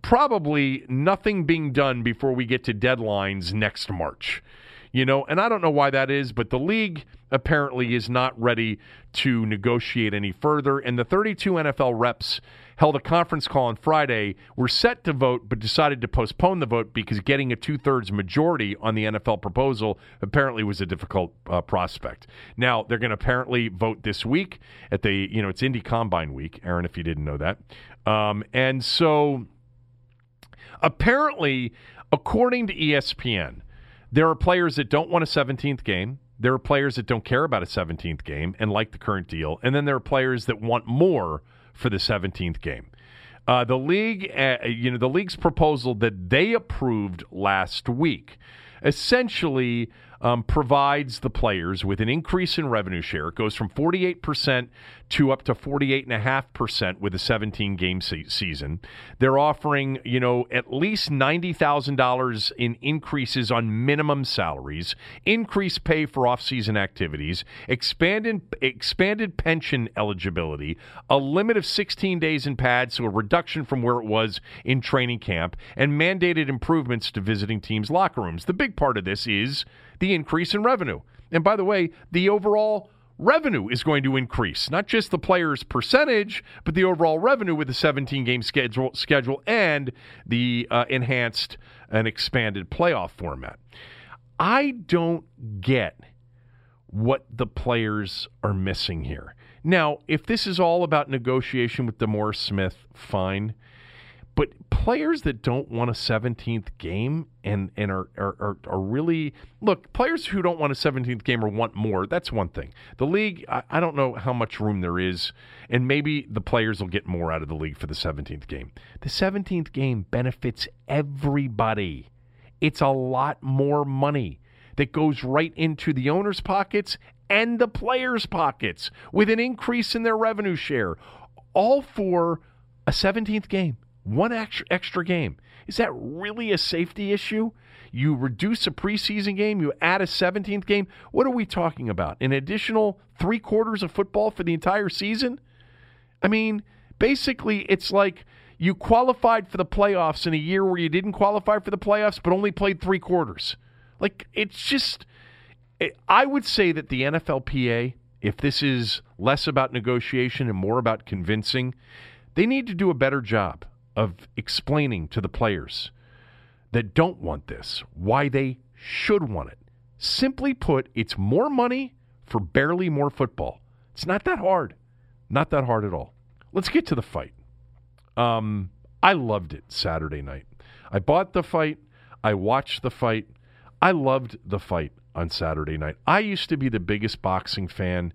[SPEAKER 4] probably nothing being done before we get to deadlines next March you know, and I don't know why that is, but the league apparently is not ready to negotiate any further. And the 32 NFL reps held a conference call on Friday, were set to vote, but decided to postpone the vote because getting a two thirds majority on the NFL proposal apparently was a difficult uh, prospect. Now, they're going to apparently vote this week at the, you know, it's Indy Combine week, Aaron, if you didn't know that. Um, and so apparently, according to ESPN, there are players that don't want a 17th game. There are players that don't care about a 17th game and like the current deal. And then there are players that want more for the 17th game. Uh, the league, uh, you know, the league's proposal that they approved last week essentially um, provides the players with an increase in revenue share. It goes from 48% to up to 48.5% with a 17 game se- season. They're offering, you know, at least $90,000 in increases on minimum salaries, increased pay for off-season activities, expanded expanded pension eligibility, a limit of 16 days in pads, so a reduction from where it was in training camp, and mandated improvements to visiting teams' locker rooms. The big part of this is the increase in revenue. And by the way, the overall revenue is going to increase, not just the players' percentage, but the overall revenue with the 17 game schedule, schedule and the uh, enhanced and expanded playoff format. I don't get what the players are missing here. Now, if this is all about negotiation with DeMaurice Smith, fine. But players that don't want a 17th game and, and are, are, are, really look, players who don't want a 17th game or want more, that's one thing. The league, I, I don't know how much room there is, and maybe the players will get more out of the league for the 17th game. The 17th game benefits everybody, it's a lot more money that goes right into the owner's pockets and the players' pockets with an increase in their revenue share, all for a 17th game, one extra, game. Is that really a safety issue? You reduce a preseason game, you add a 17th game. What are we talking about? An additional three quarters of football for the entire season? I mean, basically, it's like you qualified for the playoffs in a year where you didn't qualify for the playoffs but only played three quarters. Like, it's just, it, I would say that the NFLPA, if this is less about negotiation and more about convincing, they need to do a better job of explaining to the players that don't want this why they should want it. Simply put, it's more money for barely more football. It's not that hard. Not that hard at all. Let's get to the fight. Um, I loved it Saturday night. I bought the fight. I watched the fight. I loved the fight on Saturday night. I used to be the biggest boxing fan.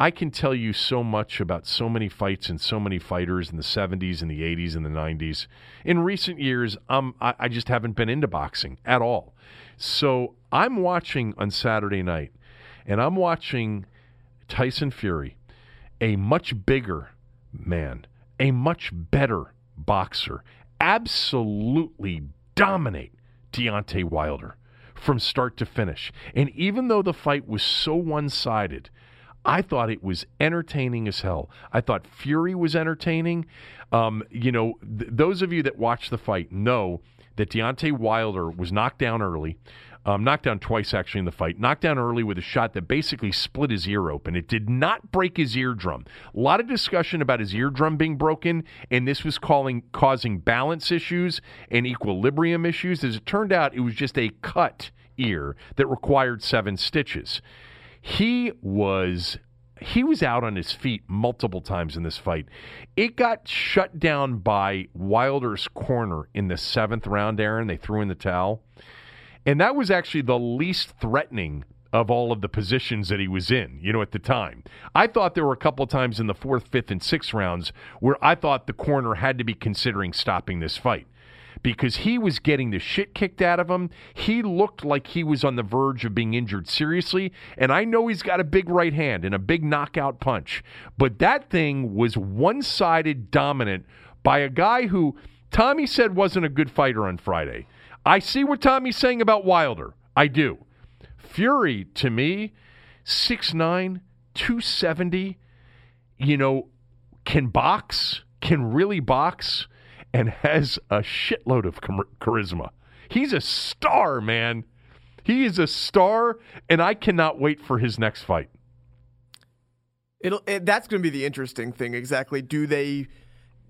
[SPEAKER 4] I can tell you so much about so many fights and so many fighters in the 70s and the 80s and the 90s. In recent years, um, I, I just haven't been into boxing at all. So I'm watching on Saturday night, and I'm watching Tyson Fury, a much bigger man, a much better boxer, absolutely dominate Deontay Wilder from start to finish. And even though the fight was so one sided, I thought it was entertaining as hell. I thought Fury was entertaining. Um, you know, th- those of you that watched the fight know that Deontay Wilder was knocked down early um, knocked down twice actually in the fight, knocked down early with a shot that basically split his ear open. It did not break his eardrum. A lot of discussion about his eardrum being broken, and this was calling causing balance issues and equilibrium issues. As it turned out, it was just a cut ear that required seven stitches. He was he was out on his feet multiple times in this fight. It got shut down by Wilder's corner in the seventh round, Aaron. They threw in the towel. And that was actually the least threatening of all of the positions that he was in, you know, at the time. I thought there were a couple times in the fourth, fifth, and sixth rounds where I thought the corner had to be considering stopping this fight because he was getting the shit kicked out of him. He looked like he was on the verge of being injured seriously. And I know he's got a big right hand and a big knockout punch, but that thing was one sided dominant by a guy who Tommy said wasn't a good fighter on Friday. I see what Tommy's saying about Wilder. I do. Fury, to me, 6'9, 270, you know, can box, can really box, and has a shitload of charisma. He's a star, man. He is a star, and I cannot wait for his next fight.
[SPEAKER 5] It'll, it, that's going to be the interesting thing. Exactly. Do they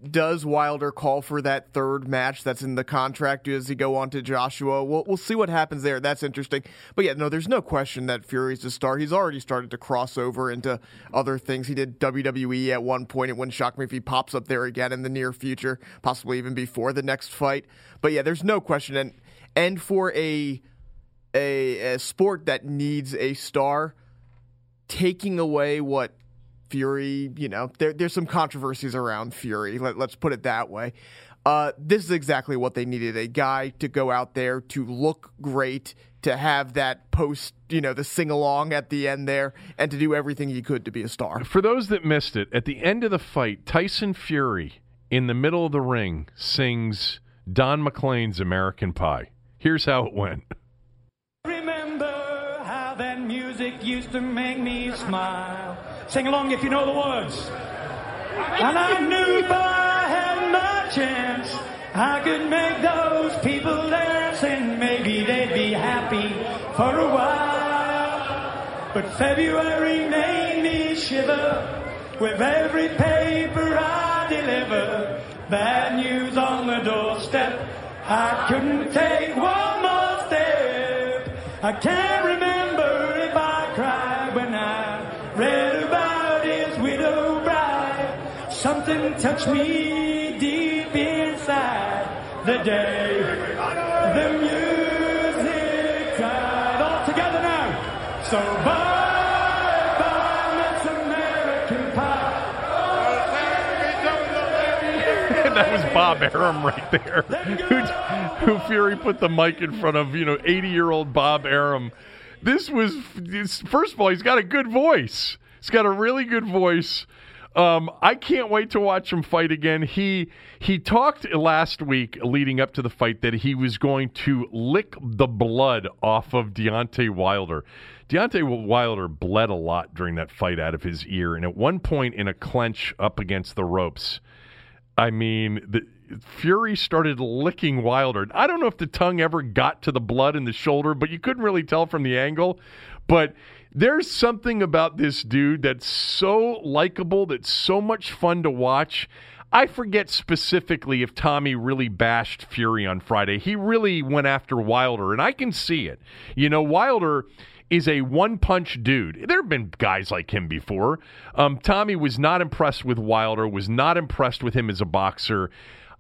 [SPEAKER 5] does Wilder call for that third match that's in the contract? Does he go on to Joshua? We'll, we'll see what happens there. That's interesting. But yeah, no, there's no question that Fury's a star. He's already started to cross over into other things. He did WWE at one point. It wouldn't shock me if he pops up there again in the near future, possibly even before the next fight. But yeah, there's no question. And, and for a, a, a sport that needs a star, taking away what Fury, you know, there, there's some controversies around Fury. Let, us put it that way. Uh, this is exactly what they needed a guy to go out there to look great to have that post, you know, the sing along at the end there, and to do everything he could to be a star.
[SPEAKER 4] For those that missed it, at the end of the fight, Tyson Fury in the middle of the ring sings Don McLean's American Pie. Here's how it went.
[SPEAKER 7] Remember how that music used to make me smile. Sing along if you know the words. And I knew if I had my chance, I could make those people dance and maybe they'd be happy for a while. But February made me shiver with every paper I deliver. Bad news on the doorstep. I couldn't take one more step. I can't remember touched me deep inside the day the music died. All together now. So bye, bye, Miss American Pie.
[SPEAKER 4] that was Bob Arum right there. who, who Fury put the mic in front of, you know, 80 year old Bob Arum. This was, first of all, he's got a good voice. He's got a really good voice. Um, I can't wait to watch him fight again. He he talked last week, leading up to the fight, that he was going to lick the blood off of Deontay Wilder. Deontay Wilder bled a lot during that fight out of his ear, and at one point in a clench up against the ropes, I mean, the, Fury started licking Wilder. I don't know if the tongue ever got to the blood in the shoulder, but you couldn't really tell from the angle. But there's something about this dude that's so likable, that's so much fun to watch. I forget specifically if Tommy really bashed Fury on Friday. He really went after Wilder, and I can see it. You know, Wilder is a one punch dude. There have been guys like him before. Um, Tommy was not impressed with Wilder, was not impressed with him as a boxer.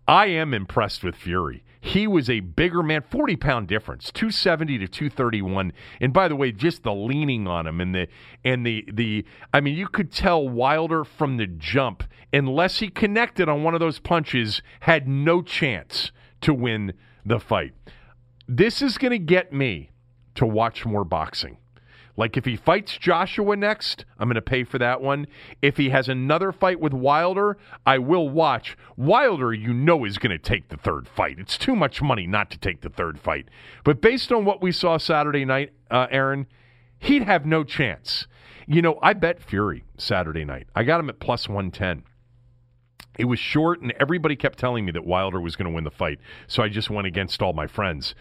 [SPEAKER 4] I am impressed with Fury. He was a bigger man, 40 pound difference, 270 to 231. And by the way, just the leaning on him and the and the the I mean, you could tell Wilder from the jump, unless he connected on one of those punches, had no chance to win the fight. This is going to get me to watch more boxing. Like if he fights Joshua next, I'm going to pay for that one. If he has another fight with Wilder, I will watch. Wilder, you know, is going to take the third fight. It's too much money not to take the third fight. But based on what we saw Saturday night, uh, Aaron, he'd have no chance. You know, I bet Fury Saturday night. I got him at plus 110. It was short, and everybody kept telling me that Wilder was going to win the fight. So I just went against all my friends.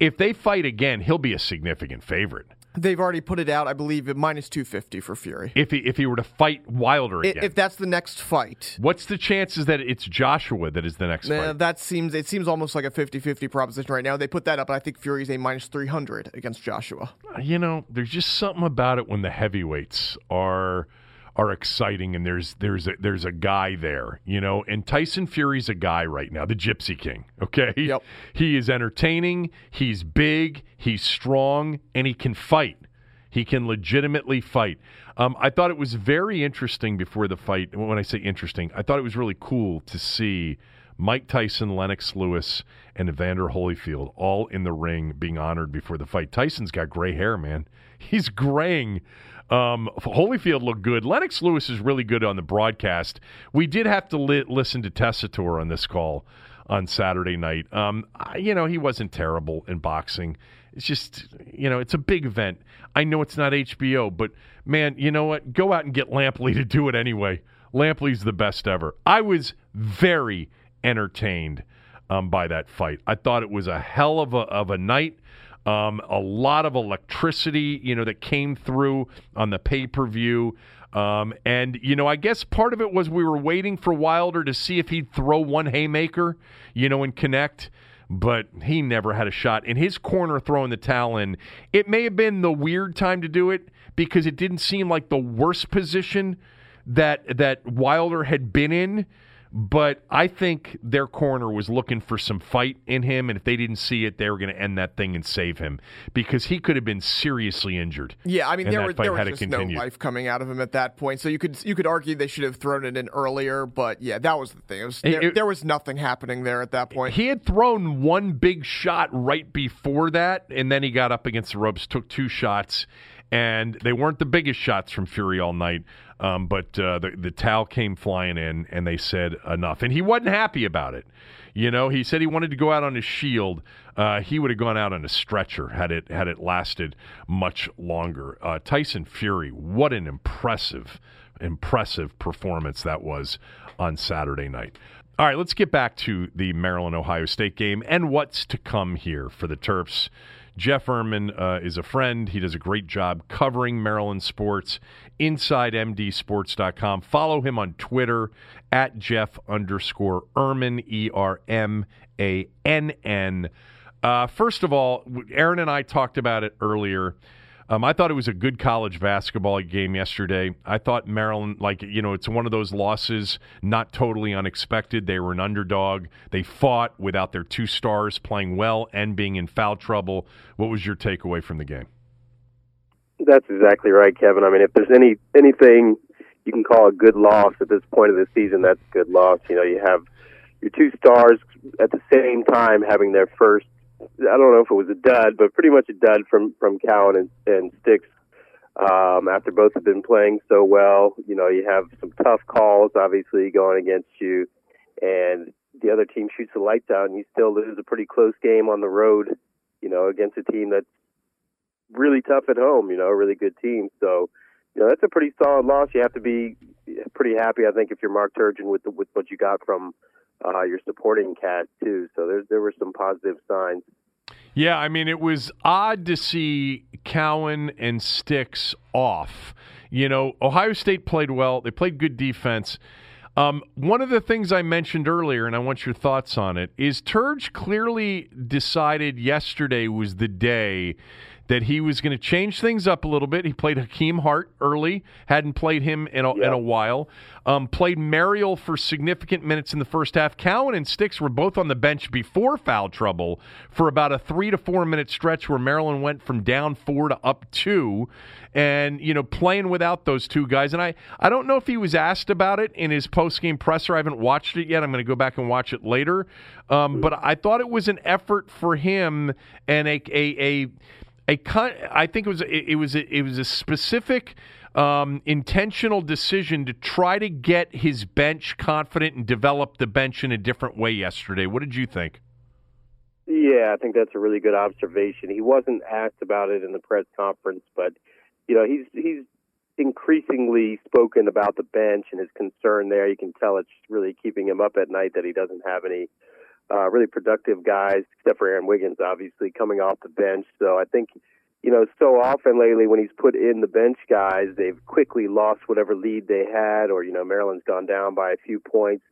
[SPEAKER 4] If they fight again, he'll be a significant favorite.
[SPEAKER 5] They've already put it out, I believe, at minus 250 for Fury.
[SPEAKER 4] If he if he were to fight Wilder
[SPEAKER 5] I-
[SPEAKER 4] again,
[SPEAKER 5] If that's the next fight,
[SPEAKER 4] what's the chances that it's Joshua that is the next
[SPEAKER 5] uh,
[SPEAKER 4] fight?
[SPEAKER 5] that seems it seems almost like a 50-50 proposition right now. They put that up, and I think Fury's a minus 300 against Joshua.
[SPEAKER 4] you know, there's just something about it when the heavyweights are are exciting and there's there's a, there's a guy there, you know, and Tyson Fury's a guy right now, the Gypsy King, okay?
[SPEAKER 5] Yep.
[SPEAKER 4] He is entertaining, he's big, he's strong, and he can fight. He can legitimately fight. Um, I thought it was very interesting before the fight. When I say interesting, I thought it was really cool to see Mike Tyson, Lennox Lewis, and Evander Holyfield all in the ring being honored before the fight. Tyson's got gray hair, man. He's graying. Um, Holyfield looked good. Lennox Lewis is really good on the broadcast. We did have to li- listen to Tessitore on this call on Saturday night. Um, I- you know, he wasn't terrible in boxing. It's just, you know, it's a big event. I know it's not HBO, but man, you know what? Go out and get Lampley to do it anyway. Lampley's the best ever. I was very entertained um, by that fight. I thought it was a hell of a, of a night. Um, a lot of electricity, you know, that came through on the pay per view. Um, and, you know, I guess part of it was we were waiting for Wilder to see if he'd throw one haymaker, you know, and connect. But he never had a shot. In his corner throwing the towel in, it may have been the weird time to do it because it didn't seem like the worst position that that Wilder had been in. But I think their corner was looking for some fight in him, and if they didn't see it, they were going to end that thing and save him because he could have been seriously injured.
[SPEAKER 5] Yeah, I mean there
[SPEAKER 4] fight
[SPEAKER 5] there was just no life coming out of him at that point. So you could you could argue they should have thrown it in earlier, but yeah, that was the thing. It was, there,
[SPEAKER 4] it-
[SPEAKER 5] there was nothing happening there at that point.
[SPEAKER 4] He had thrown one big shot right before that, and then he got up against the ropes, took two shots, and they weren't the biggest shots from Fury all night. Um, but uh, the the towel came flying in, and they said enough, and he wasn't happy about it. You know, he said he wanted to go out on his shield. Uh, he would have gone out on a stretcher had it had it lasted much longer. Uh, Tyson Fury, what an impressive, impressive performance that was on Saturday night. All right, let's get back to the Maryland Ohio State game and what's to come here for the Terps. Jeff Ermann uh, is a friend. He does a great job covering Maryland sports inside mdsports.com. Follow him on Twitter at Jeff underscore Ermann, E R M A N N. Uh, First of all, Aaron and I talked about it earlier. Um, I thought it was a good college basketball game yesterday. I thought Maryland, like, you know, it's one of those losses, not totally unexpected. They were an underdog. They fought without their two stars playing well and being in foul trouble. What was your takeaway from the game?
[SPEAKER 8] That's exactly right, Kevin. I mean, if there's any anything you can call a good loss at this point of the season, that's a good loss. You know, you have your two stars at the same time having their first. I don't know if it was a dud, but pretty much a dud from from Cowan and, and Sticks. Um, after both have been playing so well, you know, you have some tough calls obviously going against you, and the other team shoots the lights out, and you still lose a pretty close game on the road. You know, against a team that's really tough at home, you know, a really good team. So, you know, that's a pretty solid loss. You have to be pretty happy, I think, if you're Mark Turgeon with the, with what you got from uh, your supporting cast too. So there there were some positive signs.
[SPEAKER 4] Yeah, I mean, it was odd to see Cowan and Sticks off. You know, Ohio State played well. They played good defense. Um, one of the things I mentioned earlier, and I want your thoughts on it, is Turge clearly decided yesterday was the day that he was going to change things up a little bit. He played Hakeem Hart early, hadn't played him in a, in a while. Um, played Marial for significant minutes in the first half. Cowan and Sticks were both on the bench before foul trouble for about a three to four minute stretch where Maryland went from down four to up two, and you know playing without those two guys. And I I don't know if he was asked about it in his post game presser. I haven't watched it yet. I'm going to go back and watch it later. Um, but I thought it was an effort for him and a a a I think it was it, it was a, it was a specific um, intentional decision to try to get his bench confident and develop the bench in a different way yesterday. What did you think?
[SPEAKER 8] Yeah, I think that's a really good observation. He wasn't asked about it in the press conference, but you know, he's he's increasingly spoken about the bench and his concern there. You can tell it's really keeping him up at night that he doesn't have any uh, really productive guys, except for Aaron Wiggins, obviously coming off the bench. So I think you know, so often lately when he's put in the bench guys, they've quickly lost whatever lead they had, or you know, Maryland's gone down by a few points,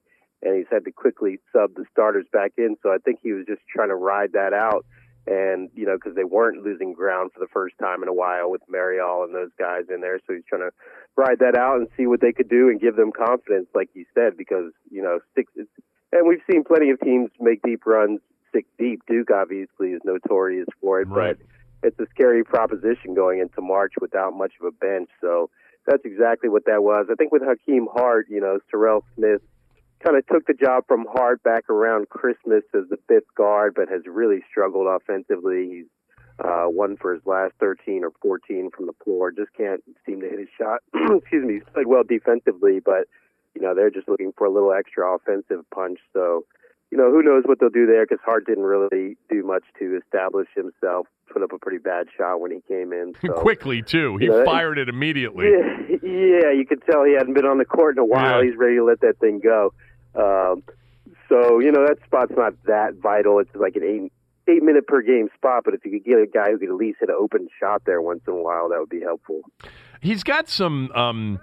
[SPEAKER 8] and he's had to quickly sub the starters back in. So I think he was just trying to ride that out, and you know, because they weren't losing ground for the first time in a while with Marial and those guys in there, so he's trying to ride that out and see what they could do and give them confidence, like you said, because you know, six. It's, and we've seen plenty of teams make deep runs six deep. Duke obviously is notorious for it,
[SPEAKER 4] Right.
[SPEAKER 8] but it's a scary proposition going into March without much of a bench. So that's exactly what that was. I think with Hakeem Hart, you know, Serrel Smith kind of took the job from Hart back around Christmas as the fifth guard, but has really struggled offensively. He's uh, one for his last 13 or 14 from the floor. Just can't seem to hit his shot. Excuse me. He's played well defensively, but you know they're just looking for a little extra offensive punch. So you know, who knows what they'll do there because Hart didn't really do much to establish himself. Put up a pretty bad shot when he came in. So.
[SPEAKER 4] Quickly too, he
[SPEAKER 8] Yeah.
[SPEAKER 4] fired it immediately.
[SPEAKER 8] Yeah, yeah, you could tell he hadn't been on the court in a while.
[SPEAKER 4] Yeah.
[SPEAKER 8] He's ready to let that thing go. Um, so you know that spot's not that vital. It's like an eight eight minute per game spot, but if you could get a guy who could at least hit an open shot there once in a while, that would be helpful.
[SPEAKER 4] He's got some. Um,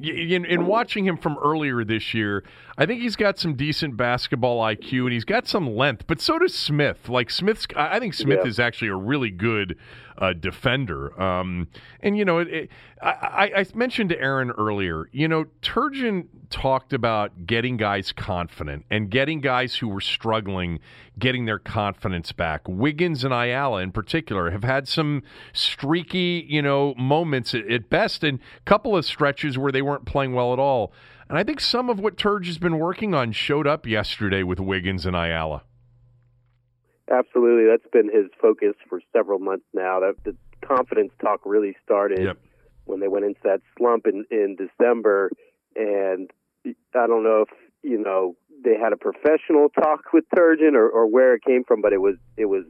[SPEAKER 4] in, in watching him from earlier this year, I think he's got some decent basketball IQ and he's got some length. But so does Smith. Like Smith's, I think Smith
[SPEAKER 8] Yeah.
[SPEAKER 4] is actually a really good uh, defender. Um, and you know, it, it, I, I, mentioned to Aaron earlier. You know, Turgeon talked about getting guys confident and getting guys who were struggling getting their confidence back. Wiggins and Ayala, in particular, have had some streaky, you know, moments at, at best, and a couple of stretches where they weren't playing well at all. And I think some of what Turge has been working on showed up yesterday with Wiggins and Ayala.
[SPEAKER 8] Absolutely, that's been his focus for several months now. That the confidence talk really started
[SPEAKER 4] yep.
[SPEAKER 8] when they went into that slump in in December, and I don't know if you know they had a professional talk with Turgeon or, or where it came from, but it was it was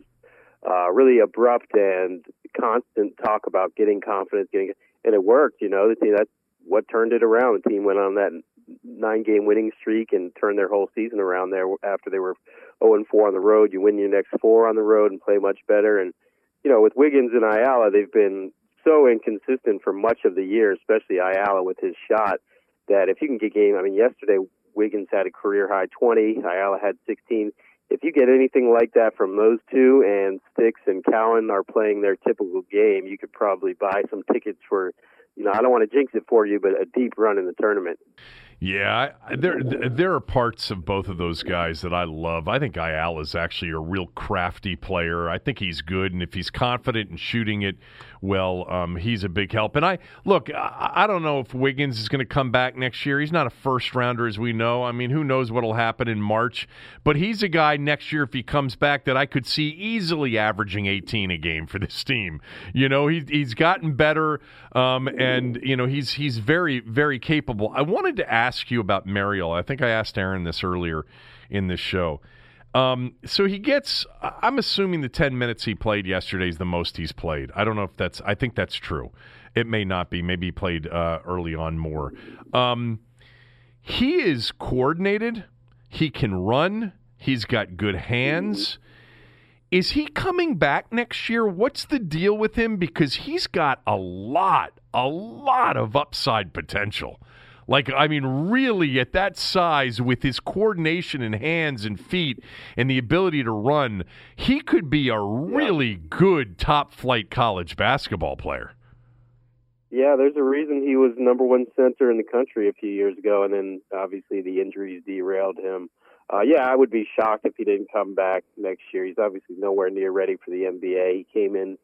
[SPEAKER 8] uh, really abrupt and constant talk about getting confidence, getting and it worked. You know, the team that's what turned it around. The team went on that nine game winning streak and turn their whole season around there after they were 0 and 4 on the road. You win your next four on the road and play much better. And you know, with Wiggins and Ayala, they've been so inconsistent for much of the year, especially Ayala with his shot. That if you can get game, I mean, yesterday Wiggins had a career high 20, Ayala had 16. If you get anything like that from those two, and Sticks and Cowan are playing their typical game, you could probably buy some tickets for, you know, I don't want to jinx it for you, but a deep run in the tournament.
[SPEAKER 4] Yeah, there there are parts of both of those guys that I love. I think Ayala is actually a real crafty player. I think he's good, and if he's confident in shooting it well, um, he's a big help. And I look, I, I don't know if Wiggins is going to come back next year. He's not a first rounder, as we know. I mean, who knows what'll happen in March? But he's a guy next year if he comes back that I could see easily averaging 18 a game for this team. You know, he, he's gotten better, um, and you know he's he's very very capable. I wanted to ask ask you about Marial. I think I asked Aaron this earlier in this show. Um, so he gets. I'm assuming the 10 minutes he played yesterday is the most he's played. I don't know if that's. I think that's true. It may not be. Maybe he played uh, early on more. Um, he is coordinated. He can run. He's got good hands. Is he coming back next year? What's the deal with him? Because he's got a lot, a lot of upside potential. Like, I mean, really at that size with his coordination and hands and feet and the ability to run, he could be a really good top flight college basketball player.
[SPEAKER 8] Yeah, there's a reason he was number one center in the country a few years ago, and then obviously the injuries derailed him. Uh, yeah, I would be shocked if he didn't come back next year. He's obviously nowhere near ready for the NBA. He came in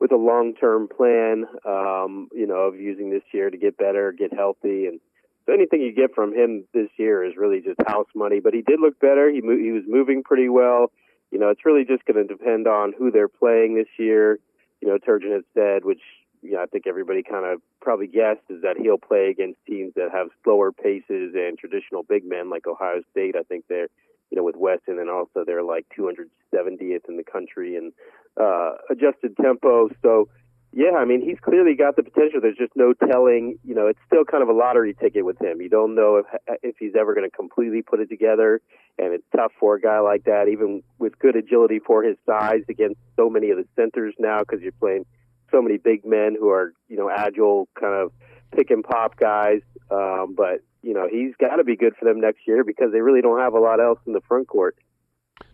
[SPEAKER 8] with a long-term plan, um, you know, of using this year to get better, get healthy, and so anything you get from him this year is really just house money. But he did look better. He mo- he was moving pretty well. You know, it's really just going to depend on who they're playing this year. You know, Turgeon has said, which you know, I think everybody kind of probably guessed, is that he'll play against teams that have slower paces and traditional big men like Ohio State. I think they're, you know, with Wesson, and also they're like 270th in the country and uh, adjusted tempo. So yeah, I mean, he's clearly got the potential. There's just no telling. You know, it's still kind of a lottery ticket with him. You don't know if if he's ever going to completely put it together, and it's tough for a guy like that, even with good agility for his size, against so many of the centers now, because you're playing so many big men who are you know agile, kind of pick and pop guys. Um, but you know, he's got to be good for them next year because they really don't have a lot else in the front court.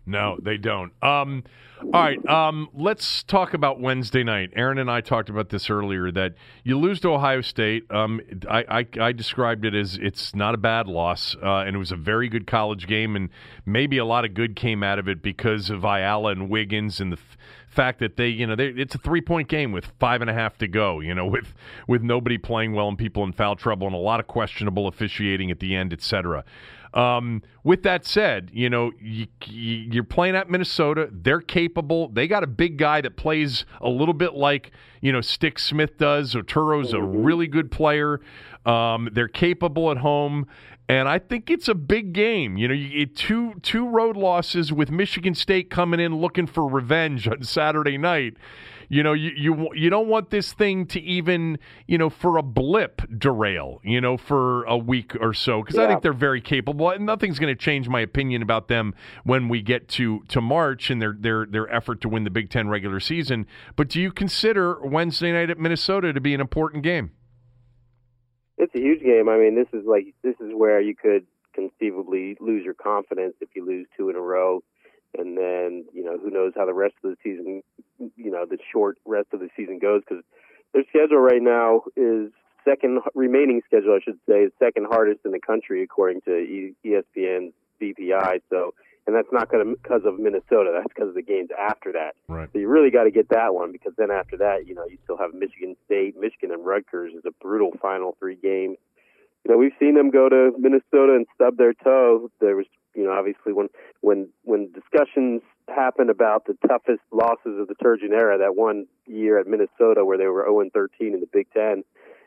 [SPEAKER 4] No, they don't. Um, all right, um, let's talk about Wednesday night. Aaron and I talked about this earlier. That you lose to Ohio State. Um, I, I, I, described it as it's not a bad loss, uh, and it was a very good college game, and maybe a lot of good came out of it because of Ayala and Wiggins and the f- fact that they, you know, they, it's a three point game with five and a half to go. You know, with with nobody playing well and people in foul trouble and a lot of questionable officiating at the end, etc. Um, with that said, you know, you, you're playing at Minnesota. They're capable. They got a big guy that plays a little bit like, you know, Stick Smith does. Oturu's a really good player. Um, they're capable at home. And I think it's a big game. You know, you get two two road losses with Michigan State coming in looking for revenge on Saturday night. You know, you you you don't want this thing to even you know for a blip derail. You know, for a week or so because yeah. I think they're very capable. And nothing's going to change my opinion about them when we get to to March and their their their effort to win the Big Ten regular season. But do you consider Wednesday night at Minnesota to be an important game?
[SPEAKER 8] It's a huge game. I mean, this is like this is where you could conceivably lose your confidence if you lose two in a row. And then you know who knows how the rest of the season, you know, the short rest of the season goes because their schedule right now is second remaining schedule, I should say, is second hardest in the country according to e- ESPN's BPI. So, and that's not going to because of Minnesota. That's because of the games after that.
[SPEAKER 4] Right.
[SPEAKER 8] So you really got to get that one because then after that, you know, you still have Michigan State, Michigan, and Rutgers is a brutal final three games. You know, we've seen them go to Minnesota and stub their toe. There was, you know, obviously when when when discussions happen about the toughest losses of the Turgeon era, that one year at Minnesota where they were 0 and 13 in the Big Ten,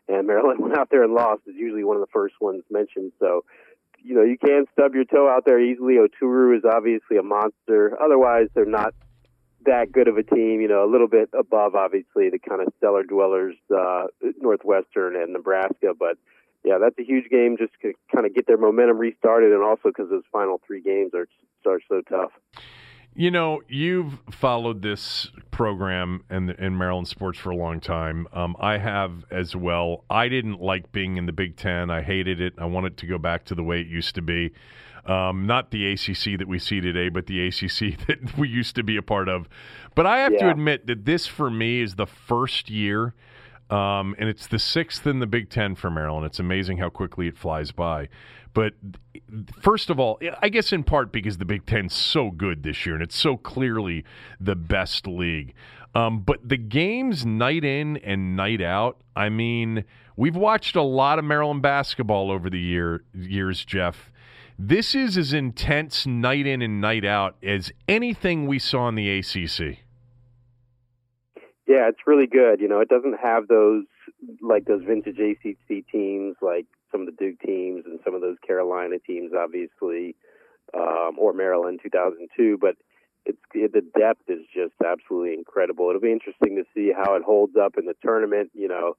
[SPEAKER 8] and Maryland went out there and lost is usually one of the first ones mentioned. So, you know, you can stub your toe out there easily. Oturu is obviously a monster. Otherwise, they're not that good of a team. You know, a little bit above, obviously, the kind of stellar dwellers, uh, Northwestern and Nebraska. But yeah, that's a huge game just to kind of get their momentum restarted, and also because those final three games are are so tough.
[SPEAKER 4] You know, you've followed this program and in Maryland sports for a long time. Um, I have as well. I didn't like being in the Big Ten. I hated it. I wanted to go back to the way it used to be. Um, not the ACC that we see today, but the ACC that we used to be a part of. But I have yeah. to admit that this, for me, is the first year, um, and it's the sixth in the Big Ten for Maryland. It's amazing how quickly it flies by. But first of all, I guess in part because the Big Ten's so good this year and it's so clearly the best league. Um, but the games night in and night out, I mean, we've watched a lot of Maryland basketball over the year years, Jeff. This is as intense night in and night out as anything we saw in the ACC.
[SPEAKER 8] Yeah, it's really good. You know, it doesn't have those like those vintage ACC teams like some of the Duke teams and some of those Carolina teams, obviously, um, or Maryland 2002. But it's it, the depth is just absolutely incredible. It'll be interesting to see how it holds up in the tournament. You know,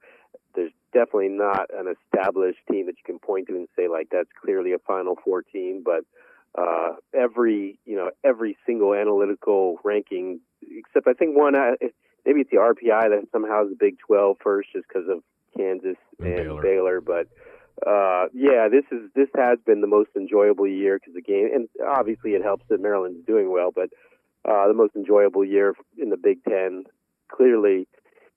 [SPEAKER 8] there's definitely not an established team that you can point to and say like that's clearly a Final Four team, but uh, every you know every single analytical ranking, except I think one maybe it's the RPI that somehow is the Big 12 first, just because of Kansas and, and Baylor. Baylor. But uh, yeah, this is this has been the most enjoyable year because the game, and obviously it helps that Maryland's doing well, but uh, the most enjoyable year in the Big Ten, clearly.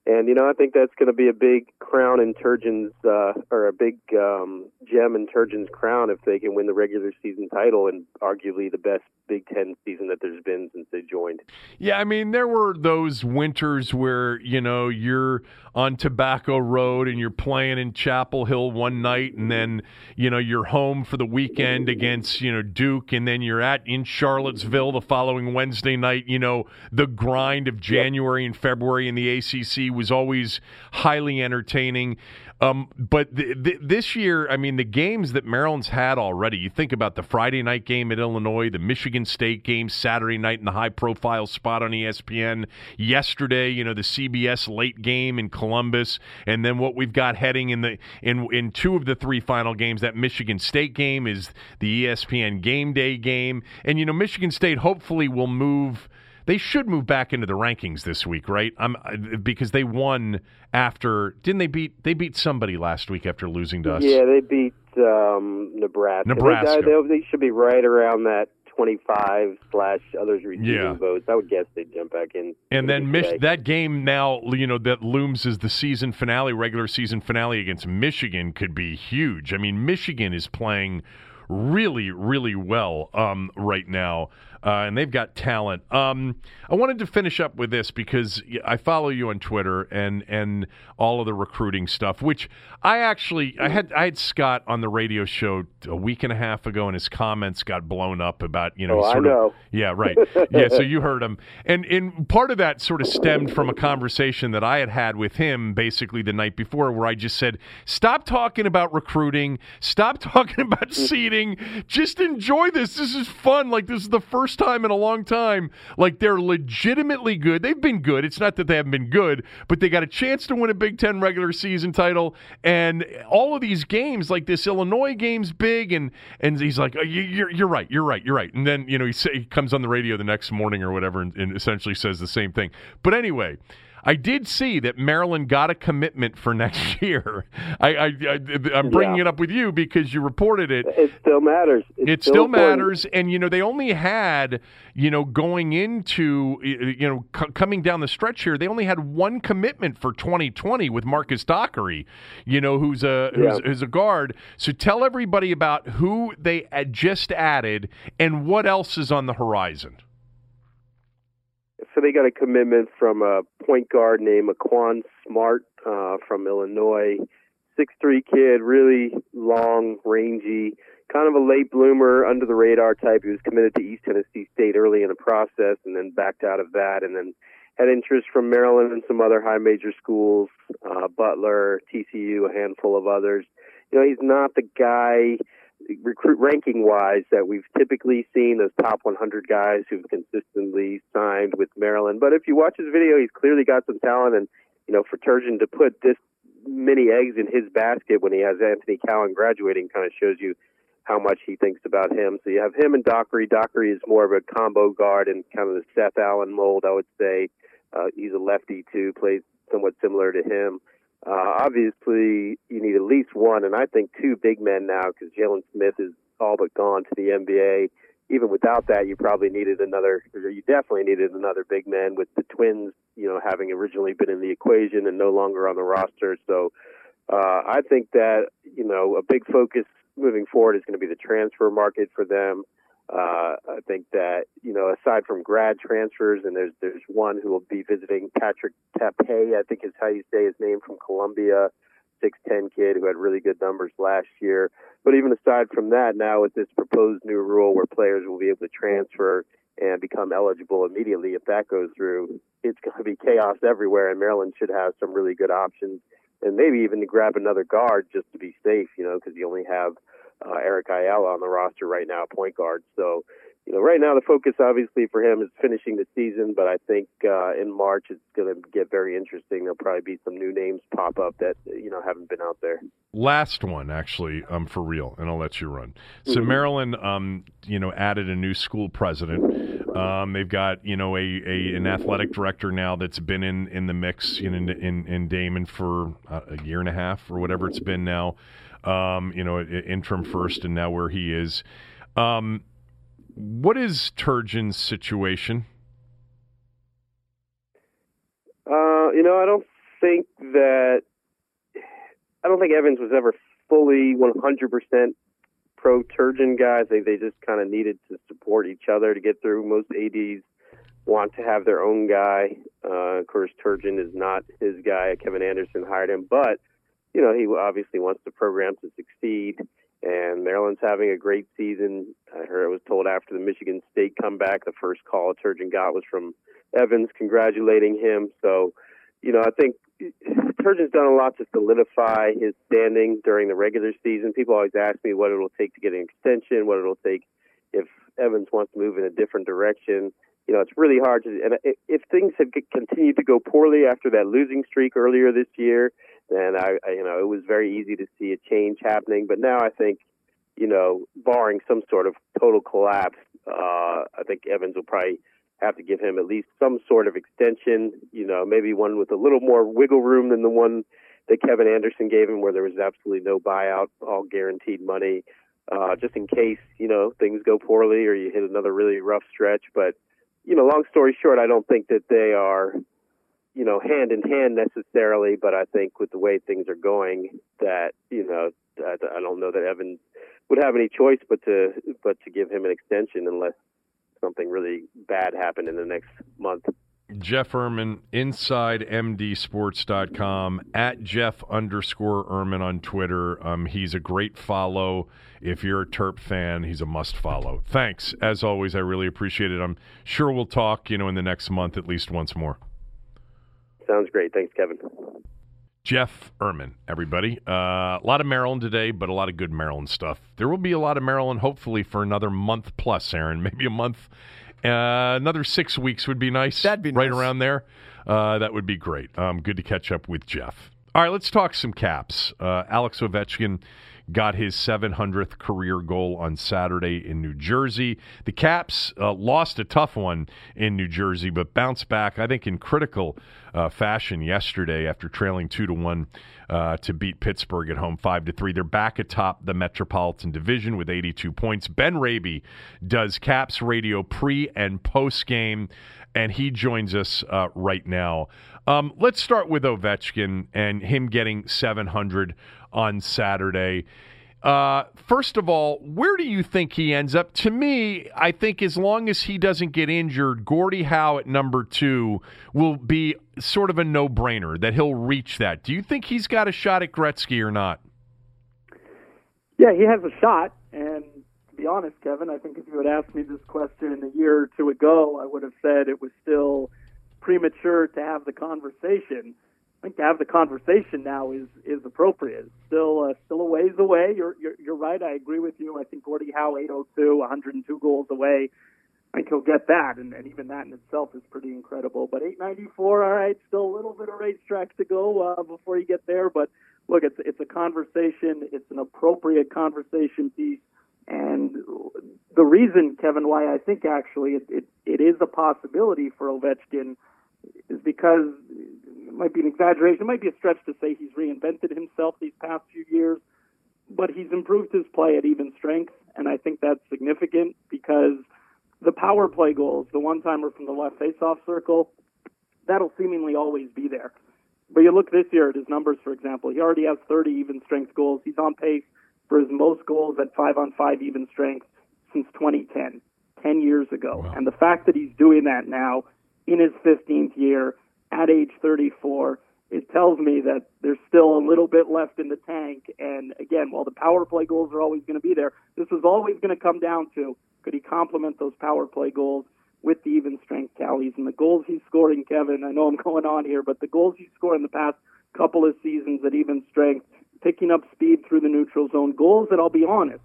[SPEAKER 8] And you know, I think that's going to be a big crown in Turgeon's, uh, or a big um, gem in Turgeon's crown if they can win the regular season title and arguably the best Big Ten season that there's been since they joined.
[SPEAKER 4] Yeah, I mean, there were those winters where you know you're on Tobacco Road and you're playing in Chapel Hill one night, and then you know you're home for the weekend against you know Duke, and then you're at in Charlottesville the following Wednesday night. You know the grind of January and February in the ACC was always highly entertaining. Um, but th- th- this year, I mean, the games that Maryland's had already, you think about the Friday night game at Illinois, the Michigan State game Saturday night in the high profile spot on ESPN, yesterday, you know, the CBS late game in Columbus, and then what we've got heading in the in in two of the three final games, that Michigan State game is the ESPN game day game. And you know, Michigan State hopefully will move they should move back into the rankings this week, right? I'm because they won after didn't they beat they beat somebody last week after losing to us?
[SPEAKER 8] Yeah, they beat um, Nebraska.
[SPEAKER 4] Nebraska.
[SPEAKER 8] They, they, they should be right around that 25 slash others receiving yeah. votes. I would guess they'd jump back in.
[SPEAKER 4] And then Mich- that game now, you know, that looms as the season finale, regular season finale against Michigan could be huge. I mean, Michigan is playing really, really well um, right now uh, and they've got talent. Um, I wanted to finish up with this because I follow you on Twitter and and all of the recruiting stuff. Which I actually I had I had Scott on the radio show a week and a half ago, and his comments got blown up about you know
[SPEAKER 8] oh,
[SPEAKER 4] sort
[SPEAKER 8] I know.
[SPEAKER 4] of yeah right yeah. So you heard him, and and part of that sort of stemmed from a conversation that I had had with him basically the night before, where I just said, stop talking about recruiting, stop talking about seating, just enjoy this. This is fun. Like this is the first first time in a long time. Like they're legitimately good. They've been good. It's not that they haven't been good, but they got a chance to win a Big Ten regular season title. And all of these games, like this Illinois game's big, and and he's like, oh, you're you're right, you're right, you're right. And then you know he say, he comes on the radio the next morning or whatever, and, and essentially says the same thing. But anyway. I did see that Maryland got a commitment for next year. I, I, am bringing
[SPEAKER 8] Yeah.
[SPEAKER 4] it up with you because you reported it.
[SPEAKER 8] It still matters. It's
[SPEAKER 4] It still
[SPEAKER 8] important.
[SPEAKER 4] matters, and you know they only had you know going into you know c- coming down the stretch here, they only had one commitment for 2020 with Marcus Dockery, you know who's a who's,
[SPEAKER 8] Yeah.
[SPEAKER 4] who's a guard. So tell everybody about who they had just added and what else is on the horizon.
[SPEAKER 8] So they got a commitment from a point guard named Aquan Smart uh, from Illinois. Six three kid, really long, rangy, kind of a late bloomer, under the radar type. He was committed to East Tennessee State early in the process, and then backed out of that, and then had interest from Maryland and some other high major schools, uh, Butler, TCU, a handful of others. You know, he's not the guy recruit ranking wise that we've typically seen those top 100 guys who've consistently signed with Maryland. But if you watch his video, he's clearly got some talent. And, you know, for Turgeon to put this many eggs in his basket when he has Anthony Cowan graduating kind of shows you how much he thinks about him. So you have him and Dockery. Dockery is more of a combo guard and kind of the Seth Allen mold, I would say. Uh, he's a lefty, too, plays somewhat similar to him. Uh, obviously, you need at least one, and I think two big men now because Jalen Smith is all but gone to the NBA. Even without that, you probably needed another. Or you definitely needed another big man with the Twins, you know, having originally been in the equation and no longer on the roster. So, uh, I think that you know a big focus moving forward is going to be the transfer market for them. Uh, I think that you know, aside from grad transfers, and there's there's one who will be visiting Patrick Tape, I think is how you say his name from Columbia, six ten kid who had really good numbers last year. But even aside from that, now with this proposed new rule where players will be able to transfer and become eligible immediately if that goes through, it's going to be chaos everywhere. And Maryland should have some really good options, and maybe even to grab another guard just to be safe, you know, because you only have uh, Eric Ayala on the roster right now, point guard. So, you know, right now the focus obviously for him is finishing the season, but I think uh, in March it's going to get very interesting. There'll probably be some new names pop up that you know haven't been out there.
[SPEAKER 4] Last one, actually, um, for real, and I'll let you run. So
[SPEAKER 8] Mhm.
[SPEAKER 4] Maryland, um, you know, added a new school president. Um, they've got you know a, a an athletic director now that's been in in the mix you in in, in Damon for uh, a year and a half or whatever it's been now. Um, you know, interim first, and now where he is. Um, what is Turgeon's situation?
[SPEAKER 8] Uh, you know, I don't think that I don't think Evans was ever fully 100% pro Turgeon guys. They they just kind of needed to support each other to get through. Most ads want to have their own guy. Uh, of course, Turgeon is not his guy. Kevin Anderson hired him, but you know he obviously wants the program to succeed. And Maryland's having a great season. I heard I was told after the Michigan State comeback, the first call Turgeon got was from Evans congratulating him. So, you know, I think Turgeon's done a lot to solidify his standing during the regular season. People always ask me what it'll take to get an extension, what it'll take if Evans wants to move in a different direction. You know, it's really hard to. And if, if things had continued to go poorly after that losing streak earlier this year, then I, I, you know, it was very easy to see a change happening. But now I think, you know, barring some sort of total collapse, uh, I think Evans will probably have to give him at least some sort of extension, you know, maybe one with a little more wiggle room than the one that Kevin Anderson gave him, where there was absolutely no buyout, all guaranteed money, uh, just in case, you know, things go poorly or you hit another really rough stretch. But, you know, long story short, I don't think that they are, you know, hand in hand necessarily, but I think with the way things are going, that, you know, I, I don't know that Evan would have any choice but to but to give him an extension unless something really bad happened in the next month.
[SPEAKER 4] Jeff Ermann, InsideMDSports.com, at Jeff underscore Ermann on Twitter. Um, he's a great follow. If you're a Terp fan, he's a must follow. Thanks. As always, I really appreciate it. I'm sure we'll talk, you know, in the next month at least once more.
[SPEAKER 8] Sounds great. Thanks, Kevin.
[SPEAKER 4] Jeff Ermann, everybody. Uh, a lot of Maryland today, but a lot of good Maryland stuff. There will be a lot of Maryland, hopefully, for another month plus, Aaron. Maybe a month. Uh, another six weeks would be nice.
[SPEAKER 5] That'd be
[SPEAKER 4] right
[SPEAKER 5] nice.
[SPEAKER 4] around there. Uh, that would be great. Um, good to catch up with Jeff. All right, let's talk some caps. Uh, Alex Ovechkin got his 700th career goal on Saturday in New Jersey. The Caps uh, lost a tough one in New Jersey, but bounced back, I think, in critical uh, fashion yesterday after trailing two to one uh, to beat Pittsburgh at home five to three. They're back atop the Metropolitan Division with 82 points. Ben Raby does Caps radio pre and post game, and he joins us uh, right now. Um, let's start with Ovechkin and him getting 700 on Saturday. Uh, first of all, where do you think he ends up? To me, I think as long as he doesn't get injured, Gordie Howe at number two will be sort of a no brainer that he'll reach that. Do you think he's got a shot at Gretzky or not?
[SPEAKER 9] Yeah, he has a shot. And to be honest, Kevin, I think if you had asked me this question a year or two ago, I would have said it was still premature to have the conversation. I think to have the conversation now is is appropriate. Still, uh, still a ways away. You're, you're you're right. I agree with you. I think Gordie Howe 802, 102 goals away. I think he'll get that, and, and even that in itself is pretty incredible. But 894, all right, still a little bit of racetrack to go uh, before you get there. But look, it's it's a conversation. It's an appropriate conversation piece. And the reason, Kevin, why I think actually it, it, it is a possibility for Ovechkin is because it might be an exaggeration, it might be a stretch to say he's reinvented himself these past few years, but he's improved his play at even strength, and I think that's significant because the power play goals, the one timer from the left face-off circle, that'll seemingly always be there. But you look this year at his numbers, for example, he already has 30 even strength goals. He's on pace for his most goals at five on five even strength since 2010, 10 years ago. Wow. And the fact that he's doing that now in his 15th year at age 34, it tells me that there's still a little bit left in the tank. And again, while the power play goals are always going to be there, this is always going to come down to could he complement those power play goals with the even strength tallies and the goals he's scoring, Kevin. I know I'm going on here, but the goals he's scored in the past couple of seasons at even strength, picking up speed through the neutral zone, goals that I'll be honest,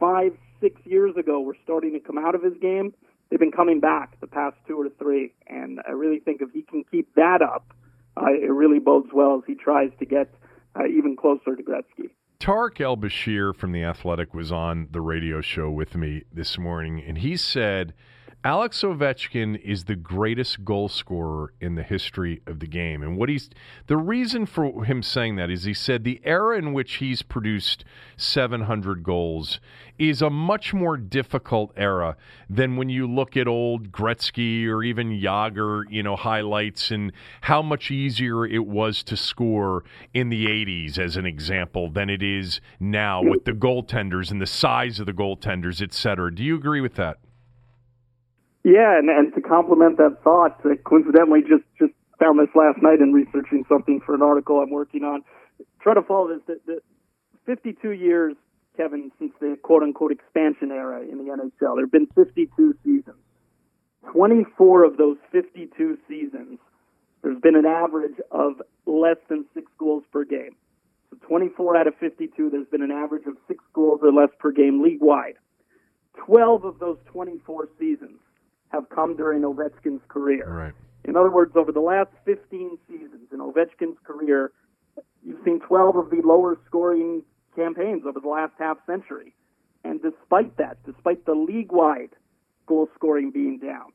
[SPEAKER 9] five, six years ago were starting to come out of his game they've been coming back the past two or three, and I really think if he can keep that up, uh, it really bodes well as he tries to get uh, even closer to Gretzky.
[SPEAKER 4] Tarik El Bashir from The Athletic was on the radio show with me this morning, and he said Alex Ovechkin is the greatest goal scorer in the history of the game. And what he's the reason for him saying that is he said the era in which he's produced 700 goals is a much more difficult era than when you look at old Gretzky or even Jagr, you know, highlights and how much easier it was to score in the 80s as an example than it is now with the goaltenders and the size of the goaltenders, et cetera. Do you agree with that?
[SPEAKER 9] Yeah, and, and to complement that thought, coincidentally, just just found this last night in researching something for an article I'm working on. Try to follow this. The, the 52 years, Kevin, since the quote unquote expansion era in the NHL. There have been 52 seasons. 24 of those 52 seasons, there's been an average of less than six goals per game. So 24 out of 52, there's been an average of six goals or less per game league wide. 12 of those 24 seasons have come during Ovechkin's career.
[SPEAKER 4] Right.
[SPEAKER 9] In other words, over the last 15 seasons in Ovechkin's career, you've seen 12 of the lower scoring campaigns over the last half century. And despite that, despite the league wide goal scoring being down,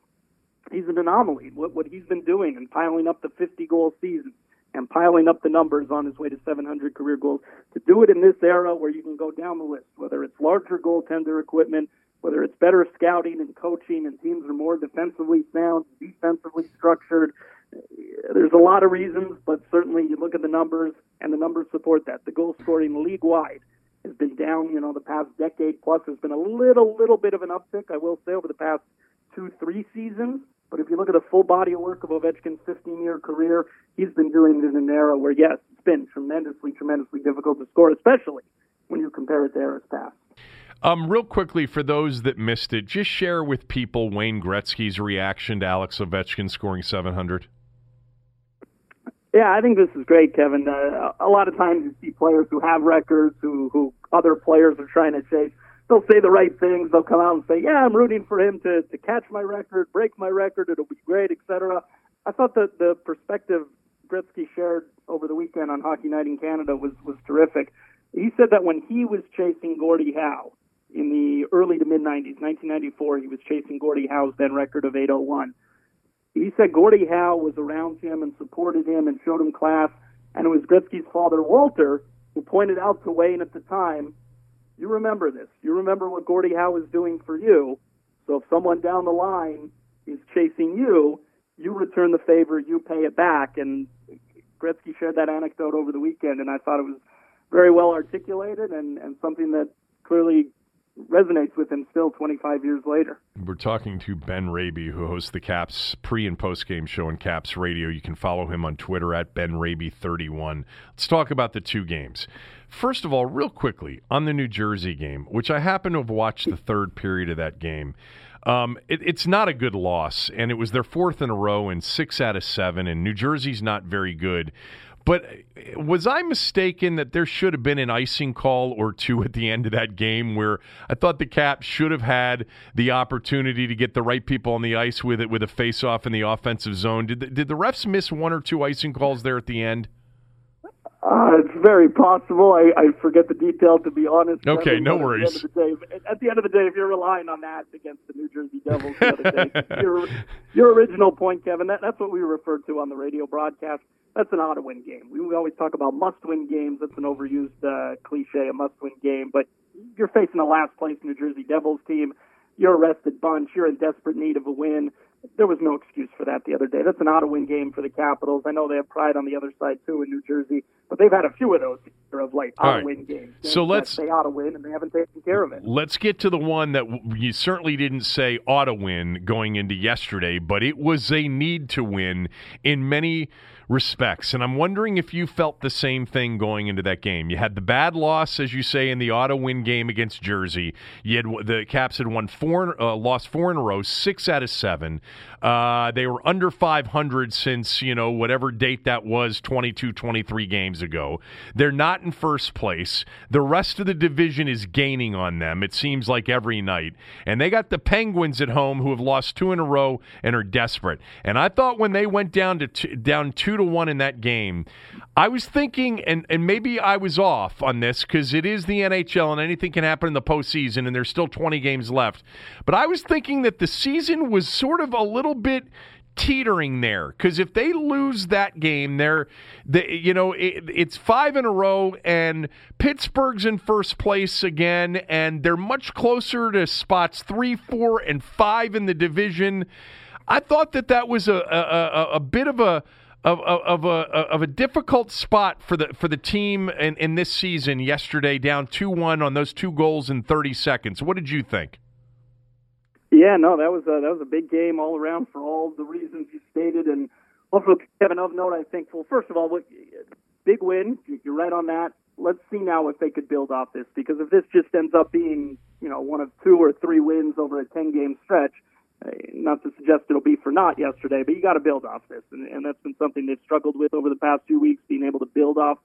[SPEAKER 9] he's an anomaly. What, what he's been doing and piling up the 50 goal season and piling up the numbers on his way to 700 career goals, to do it in this era where you can go down the list, whether it's larger goaltender equipment, whether it's better scouting and coaching and teams are more defensively sound, defensively structured. There's a lot of reasons, but certainly you look at the numbers and the numbers support that. The goal scoring league wide has been down, you know, the past decade plus. There's been a little, little bit of an uptick, I will say, over the past two, three seasons. But if you look at the full body of work of Ovechkin's 15 year career, he's been doing it in an era where, yes, it's been tremendously, tremendously difficult to score, especially when you compare it to eras past.
[SPEAKER 4] Um, real quickly, for those that missed it, just share with people Wayne Gretzky's reaction to Alex Ovechkin scoring 700.
[SPEAKER 9] Yeah, I think this is great, Kevin. Uh, a lot of times you see players who have records, who who other players are trying to chase. They'll say the right things. They'll come out and say, "Yeah, I'm rooting for him to to catch my record, break my record. It'll be great, etc." I thought that the perspective Gretzky shared over the weekend on Hockey Night in Canada was was terrific He said that when he was chasing Gordie Howe in the early to mid 90s, 1994, he was chasing Gordie Howe's then record of 801. He said Gordie Howe was around him and supported him and showed him class, and it was Gretzky's father, Walter, who pointed out to Wayne at the time, you remember this. You remember what Gordie Howe is doing for you. So if someone down the line is chasing you, you return the favor, you pay it back. And Gretzky shared that anecdote over the weekend, and I thought it was very well articulated and, and something that clearly resonates with him still 25 years later.
[SPEAKER 4] We're talking to Ben Raby, who hosts the Caps pre and post game show on Caps Radio. You can follow him on Twitter at Ben Raby31. Let's talk about the two games. First of all, real quickly on the New Jersey game, which I happen to have watched the third period of that game. Um, it, it's not a good loss, and it was their fourth in a row and six out of seven, and New Jersey's not very good. But was I mistaken that there should have been an icing call or two at the end of that game where I thought the Caps should have had the opportunity to get the right people on the ice with it with a face-off in the offensive zone? Did the, did the refs miss one or two icing calls there at the end?
[SPEAKER 9] Uh, it's very possible. I, I forget the detail to be honest.
[SPEAKER 4] Okay, no
[SPEAKER 9] at
[SPEAKER 4] worries.
[SPEAKER 9] The day, at the end of the day, if you're relying on that against the New Jersey Devils, the other day, your, your original point, Kevin, that, that's what we referred to on the radio broadcast that's an ought to win game. We, we always talk about must win games. That's an overused uh, cliche, a must win game. But you're facing a last place New Jersey Devils team. You're a rested bunch. You're in desperate need of a win. There was no excuse for that the other day. That's an ought to win game for the Capitals. I know they have pride on the other side too in New Jersey, but they've had a few of those of late ought to win games.
[SPEAKER 4] So let's
[SPEAKER 9] they ought to win, and they haven't taken care of it.
[SPEAKER 4] Let's get to the one that you certainly didn't say ought to win going into yesterday, but it was a need to win in many respects. And I'm wondering if you felt the same thing going into that game. You had the bad loss, as you say, in the auto win game against Jersey. You had the Caps had won four, uh, lost four in a row, six out of seven. Uh, they were under 500 since you know whatever date that was, 22, 23 games ago. They're not in first place. The rest of the division is gaining on them. It seems like every night, and they got the Penguins at home who have lost two in a row and are desperate. And I thought when they went down to two, down two to one in that game, I was thinking, and and maybe I was off on this because it is the NHL and anything can happen in the postseason, and there's still 20 games left. But I was thinking that the season was sort of a little bit teetering there because if they lose that game, they're, they, you know, it, it's five in a row, and Pittsburgh's in first place again, and they're much closer to spots three, four, and five in the division. I thought that that was a, a, a, a bit of a of, of, of, a of a difficult spot for the for the team in, in this season yesterday, down two one on those two goals in thirty seconds. What did you think?
[SPEAKER 9] Yeah, no, that was a, that was a big game all around for all the reasons you stated, and also Kevin of note. I think well, first of all, big win. You're right on that. Let's see now if they could build off this because if this just ends up being you know one of two or three wins over a ten game stretch Uh, not to suggest it'll be for naught yesterday, but you got to build off this, and, and that's been something they've struggled with over the past few weeks, being able to build off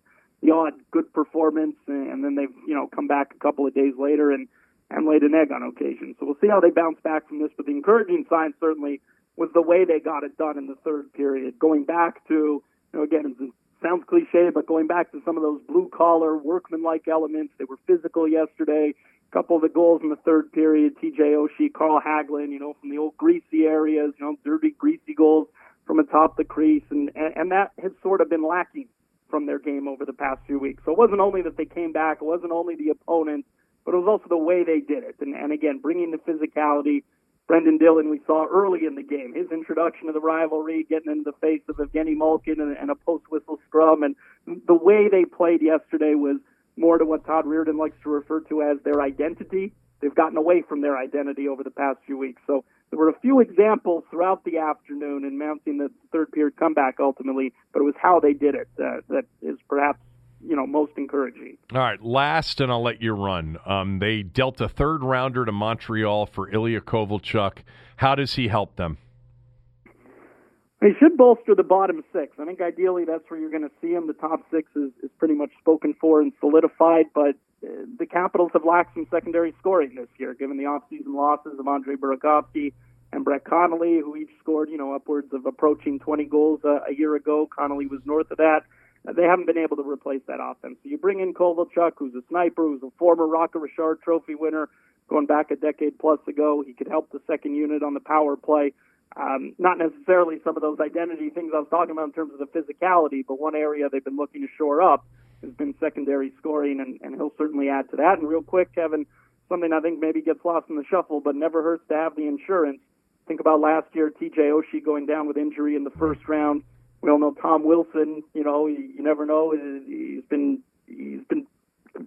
[SPEAKER 9] the odd good performance, and then they've you know come back a couple of days later and and laid an egg on occasion. So we'll see how they bounce back from this. But the encouraging sign certainly was the way they got it done in the third period, going back to you know again it sounds cliche, but going back to some of those blue collar workman-like elements. They were physical yesterday couple of the goals in the third period, TJ Oshie, Carl Hagelin, you know, from the old greasy areas, you know, dirty, greasy goals from atop the crease, and, and, and that has sort of been lacking from their game over the past few weeks. So it wasn't only that they came back, it wasn't only the opponent, but it was also the way they did it. And, and again, bringing the physicality. Brendan Dillon, we saw early in the game, his introduction to the rivalry, getting into the face of Evgeny Malkin and, and a post whistle scrum. And the way they played yesterday was more to what Todd Reirden likes to refer to as their identity. They've gotten away from their identity over the past few weeks. So there were a few examples throughout the afternoon in mounting the third period comeback ultimately, but it was how they did it uh, that is perhaps you know most encouraging.
[SPEAKER 4] All right, last, and I'll let you run. Um, they dealt a third rounder to Montreal for Ilya Kovalchuk. How does he help them?
[SPEAKER 9] He should bolster the bottom six. I think ideally that's where you're going to see him. The top six is, is pretty much spoken for and solidified, but uh, the Capitals have lacked some secondary scoring this year, given the offseason losses of Andre Burakovsky and Brett Connolly, who each scored, you know, upwards of approaching 20 goals uh, a year ago. Connolly was north of that. they haven't been able to replace that offense. So you bring in Kovalchuk, who's a sniper, who's a former Rocket Richard Trophy winner, going back a decade plus ago. He could help the second unit on the power play. Um, not necessarily some of those identity things I was talking about in terms of the physicality, but one area they've been looking to shore up has been secondary scoring, and, and he'll certainly add to that. And real quick, Kevin, something I think maybe gets lost in the shuffle, but never hurts to have the insurance. Think about last year, TJ Oshie going down with injury in the first round. We all know Tom Wilson. You know, you, you never know. He's been he's been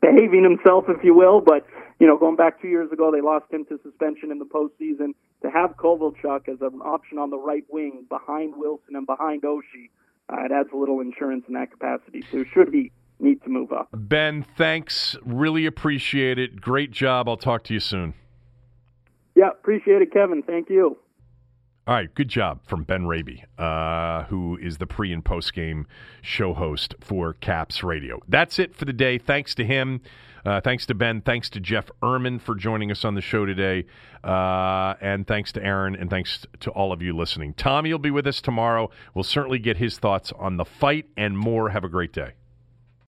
[SPEAKER 9] behaving himself, if you will. But you know, going back two years ago, they lost him to suspension in the postseason. To have Kovalchuk as an option on the right wing behind Wilson and behind Oshie, uh, it adds a little insurance in that capacity. So should he need to move up.
[SPEAKER 4] Ben, thanks. Really appreciate it. Great job. I'll talk to you soon.
[SPEAKER 9] Yeah, appreciate it, Kevin. Thank you.
[SPEAKER 4] All right, good job from Ben Raby, uh, who is the pre and post game show host for Caps Radio. That's it for the day. Thanks to him. Uh, thanks to Ben. Thanks to Jeff Ermann for joining us on the show today. Uh, and thanks to Aaron. And thanks to all of you listening. Tommy will be with us tomorrow. We'll certainly get his thoughts on the fight and more. Have a great day.